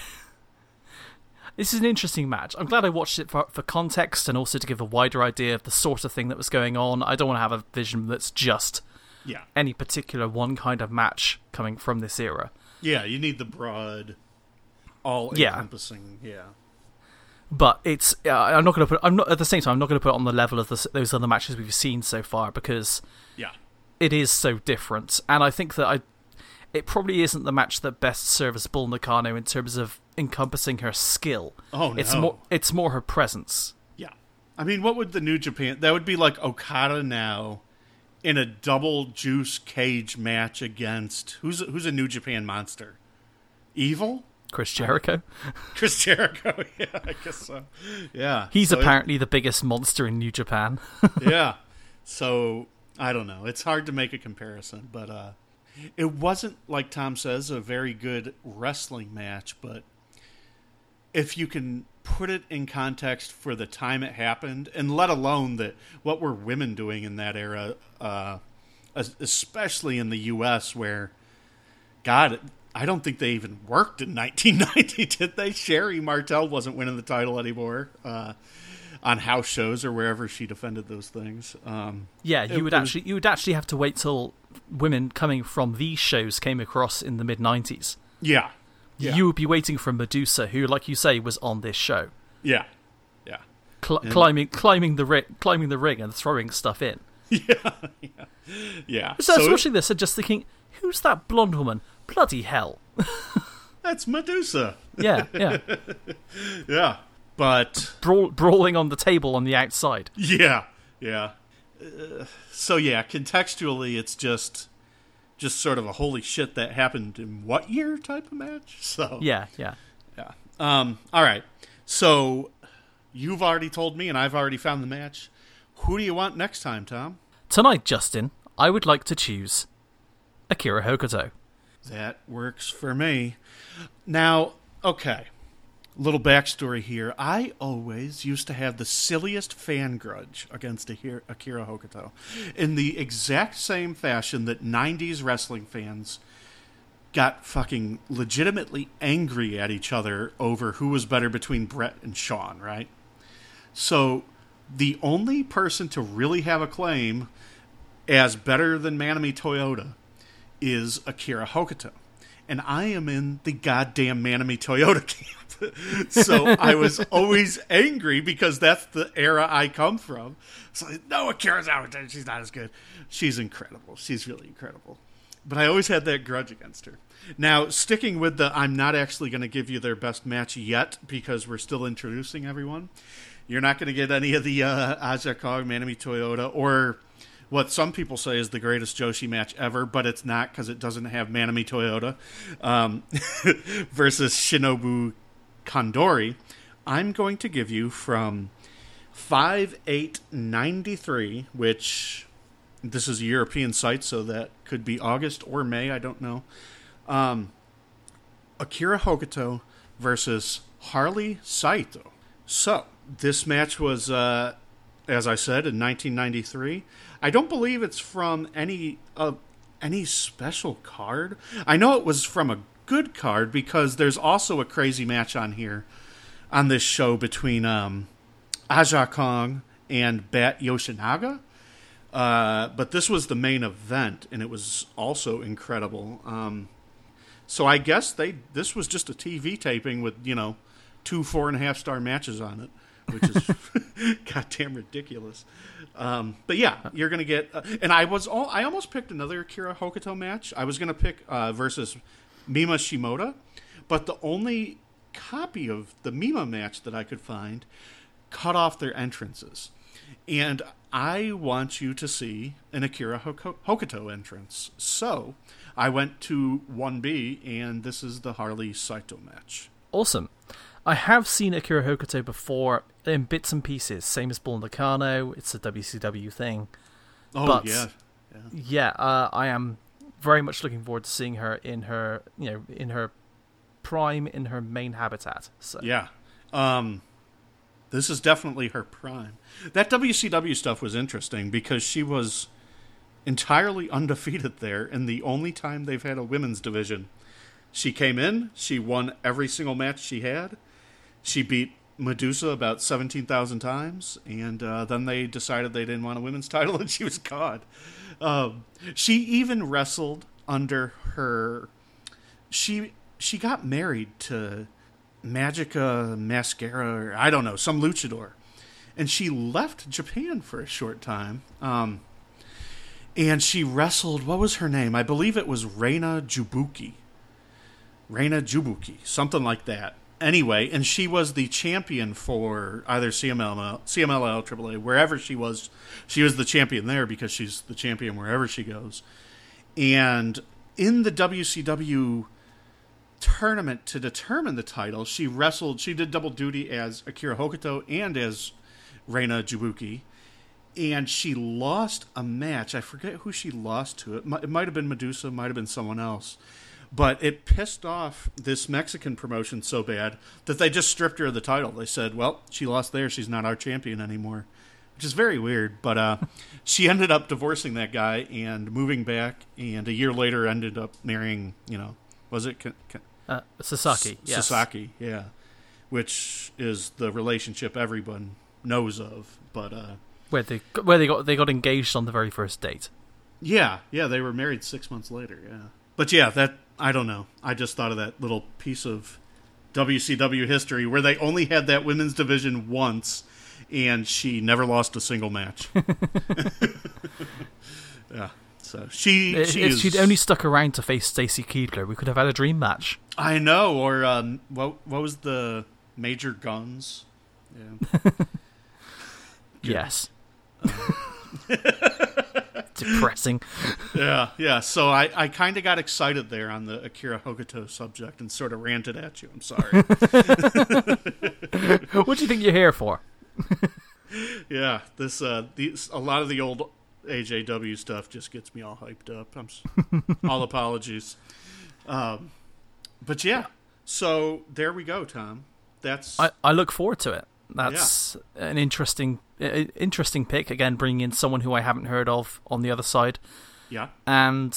this is an interesting match. I'm glad I watched it for, for context and also to give a wider idea of the sort of thing that was going on. I don't want to have a vision that's just Yeah. any particular one kind of match coming from this era. Yeah, you need the broad, all Yeah. encompassing. Yeah. But it's uh, I'm not going to put I'm not at the same time I'm not going to put it on the level of the, those other matches we've seen so far because Yeah. it is so different, and I think that I it probably isn't the match that best serves Bull Nakano in terms of encompassing her skill. Oh, no. It's more it's more her presence. Yeah. I mean, what would the New Japan? That would be like Okada now in a double juice cage match against who's who's a New Japan monster? Evil? Chris Jericho. Chris Jericho. Yeah, I guess so. Yeah. He's So it- apparently the biggest monster in New Japan. yeah. So I don't know. It's hard to make a comparison, but uh, it wasn't like Tom says a very good wrestling match. But if you can put it in context for the time it happened, and let alone that what were women doing in that era, uh, especially in the U.S., where God. I don't think they even worked in 1990, did they? Sherri Martel wasn't winning the title anymore. Uh, on house shows or wherever she defended those things. Um, yeah, It- you would it was- actually you would actually have to wait till women coming from these shows came across in the mid '90s. yeah, yeah, You would be waiting for Medusa, who, like you say, was on this show, yeah, yeah, Cl- climbing climbing the ring, climbing the ring and throwing stuff in. yeah. Yeah. So, I was watching this and just thinking, who's that blonde woman? Bloody hell! that's Medusa. Yeah, yeah, Yeah, but Brawl- brawling on the table on the outside. yeah, yeah. Uh, so yeah, contextually, it's just just sort of a holy shit that happened in what year type of match. So Yeah, yeah. yeah. Um. All right. So you've already told me, and I've already found the match. Who do you want next time, Tom? Tonight, Justin, I would like to choose Akira Hokuto. That works for me. Now, okay. Little backstory here. I always used to have the silliest fan grudge against Akira Hokuto. In the exact same fashion that 90s wrestling fans got fucking legitimately angry at each other over who was better between Bret and Shawn, right? So, the only person to really have a claim as better than Manami Toyota is Akira Hokuto. And I am in the goddamn Manami Toyota camp. so I was always angry because that's the era I come from. So no, Akira's out. She's not as good. She's incredible. She's really incredible. But I always had that grudge against her. Now, sticking with the I'm not actually going to give you their best match yet because we're still introducing everyone. You're not going to get any of the uh, Aja Kong, Manami Toyota, or what some people say is the greatest Joshi match ever, but it's not because it doesn't have Manami Toyota um, versus Shinobu Kandori. I'm going to give you from 5893, which this is a European site, so that could be August or May, I don't know. Um, Akira Hokuto versus Harley Saito. So, this match was, uh, as I said, in 1993. I don't believe it's from any uh, any special card. I know it was from a good card because there's also a crazy match on here on this show between um, Aja Kong and Bat Yoshinaga. Uh, but this was the main event, and it was also incredible. Um, so I guess they this was just a TV taping with you know two four and a half star matches on it, which is goddamn ridiculous. Um, but yeah, you're gonna get. Uh, and I was all I almost picked another Akira Hokuto match. I was gonna pick uh, versus Mima Shimoda, but the only copy of the Mima match that I could find cut off their entrances. and I want you to see an Akira Hokuto entrance. So I went to 1B, and this is the Harley Saito match. Awesome. I have seen Akira Hokuto before in bits and pieces, same as Bull Nakano. It's a WCW thing. Oh But- yeah, Yeah, uh, I am very much looking forward to seeing her in her, you know, in her prime, in her main habitat. So yeah. Um, this is definitely her prime. That WCW stuff was interesting because she was entirely undefeated there, and the only time they've had a women's division. She came in, she won every single match she had. She beat Medusa about 17,000 times, and uh, then they decided they didn't want a women's title, and she was gone. Um, she even wrestled under her. She she got married to Magica Mascara, or I don't know, some luchador, and she left Japan for a short time. Um, and she wrestled. What was her name? I believe it was Reina Jubuki. Reina Jubuki, something like that. Anyway, and she was the champion for either CMLL, CMLL, AAA, wherever she was. She was the champion there because she's the champion wherever she goes. And in the WCW tournament to determine the title, she wrestled. She did double duty as Akira Hokuto and as Reina Jubuki and she lost a match. I forget who she lost to. It might, it might have been Medusa, might have been someone else. But it pissed off this Mexican promotion so bad that they just stripped her of the title. They said, "Well, she lost there. She's not our champion anymore," which is very weird. But uh, she ended up divorcing that guy and moving back, and a year later ended up marrying. You know, was it Ka- Ka- uh, Sasaki, yes. Sasaki? Yeah, which is the relationship everyone knows of. But uh, where they where they got they got engaged on the very first date. Yeah, yeah, they were married six months later. Yeah, but yeah, that I don't know. I just thought of that little piece of WCW history where they only had that women's division once, and she never lost a single match. yeah, so she If, she if is, she'd only stuck around to face Stacy Keibler, we could have had a dream match. I know. Or um, what what was the Major Gunns? Yeah. Yes. Depressing. yeah, yeah. So I, I kind of got excited there on the Akira Hokuto subject and sort of ranted at you. I'm sorry. what do you think you're here for? yeah, this uh, these a lot of the old AJW stuff just gets me all hyped up. I'm all apologies. Um, but yeah, so there we go, Tom. That's I, I look forward to it. That's an interesting uh, interesting pick. Again, bringing in someone who I haven't heard of on the other side, yeah, and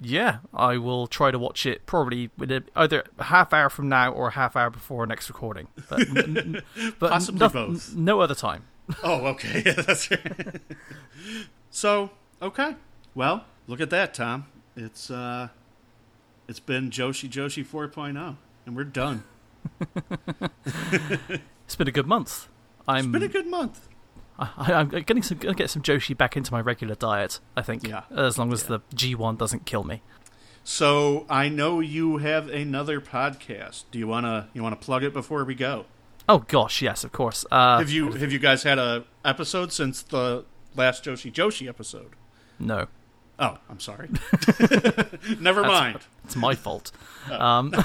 yeah, I will try to watch it probably with a, either a half hour from now or a half hour before our next recording. But, n- but Possibly noth- both. No other time. Oh, okay. Yeah, that's right. so, okay. Well, look at that, Tom. It's uh it's been Joshi Joshi 4.0 and we're done. It's been a good month. I'm It's been a good month. I, I'm getting some gonna get some Joshi back into my regular diet. I think, Yeah. as long as Yeah. the G1 doesn't kill me. So, I know you have another podcast. Do you want to you want to plug it before we go? Oh gosh, yes, of course. Uh, Have you have you guys had a episode since the last Joshi Joshi episode? no, Oh, I'm sorry. Never That's- mind. it's my fault. Um,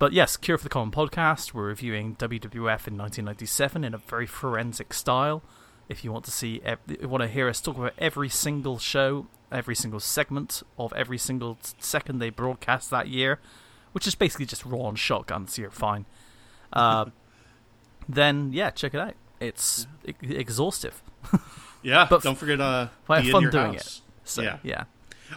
but yes, Cure for the Common podcast. We're reviewing WWF in 1997 in a very forensic style. If you want to see, ev- you want to hear us talk about every single show, every single segment of every single second they broadcast that year, which is basically just raw and shotgun, so you're fine. Uh, then yeah, check it out. It's e- exhaustive. Yeah, But don't forget uh I have fun doing house. So Yeah. yeah.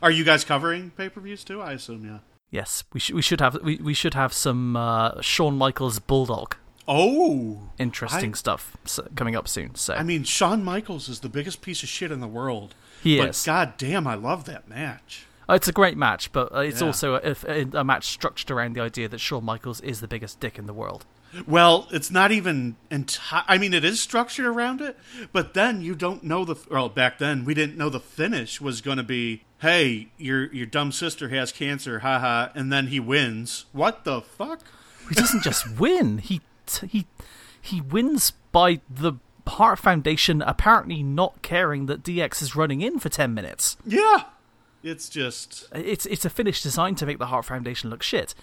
Are you guys covering pay-per-views too? I assume, yeah. Yes, we should we should have we, we should have some uh, Shawn Michaels Bulldog Oh, interesting I- stuff coming up soon. So I mean, Shawn Michaels is the biggest piece of shit in the world. he but is. god damn, I love that match. Uh, It's a great match, but uh, it's Yeah. also a, a, a match structured around the idea that Shawn Michaels is the biggest dick in the world. Well, it's not even enti- I mean, it is structured around it, but then you don't know the. Well, back then we didn't know the finish was going to be, "Hey, your your dumb sister has cancer, haha," and then he wins. What the fuck? He doesn't just win; he t- he he wins by the Heart Foundation apparently not caring that DX is running in for 10 minutes. Yeah. It's just. It's it's a finished design to make the Heart Foundation look shit.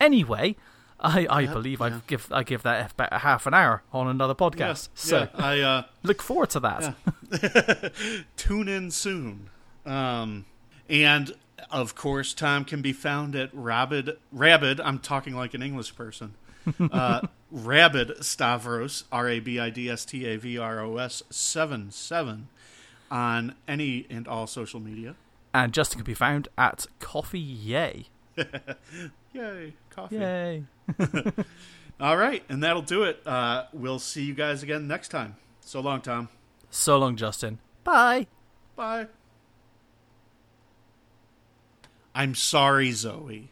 Anyway, I, I believe I give I give that about a half an hour on another Yeah, podcast. so yeah, I uh, look forward to that. tune in soon. Um, and of course, Tom can be found at Rabid. Rabid. I'm talking like an English person. Uh, Rabid Stavros, R A B I D S T A V R O S seven seven, on any and all social media. And Justin can be found at Coffee Yay. Yay, coffee! Yay. All right, and that'll do it. Uh, we'll see you guys again next time. So long, Tom. So long, Justin. Bye. Bye. I'm sorry, Zoe.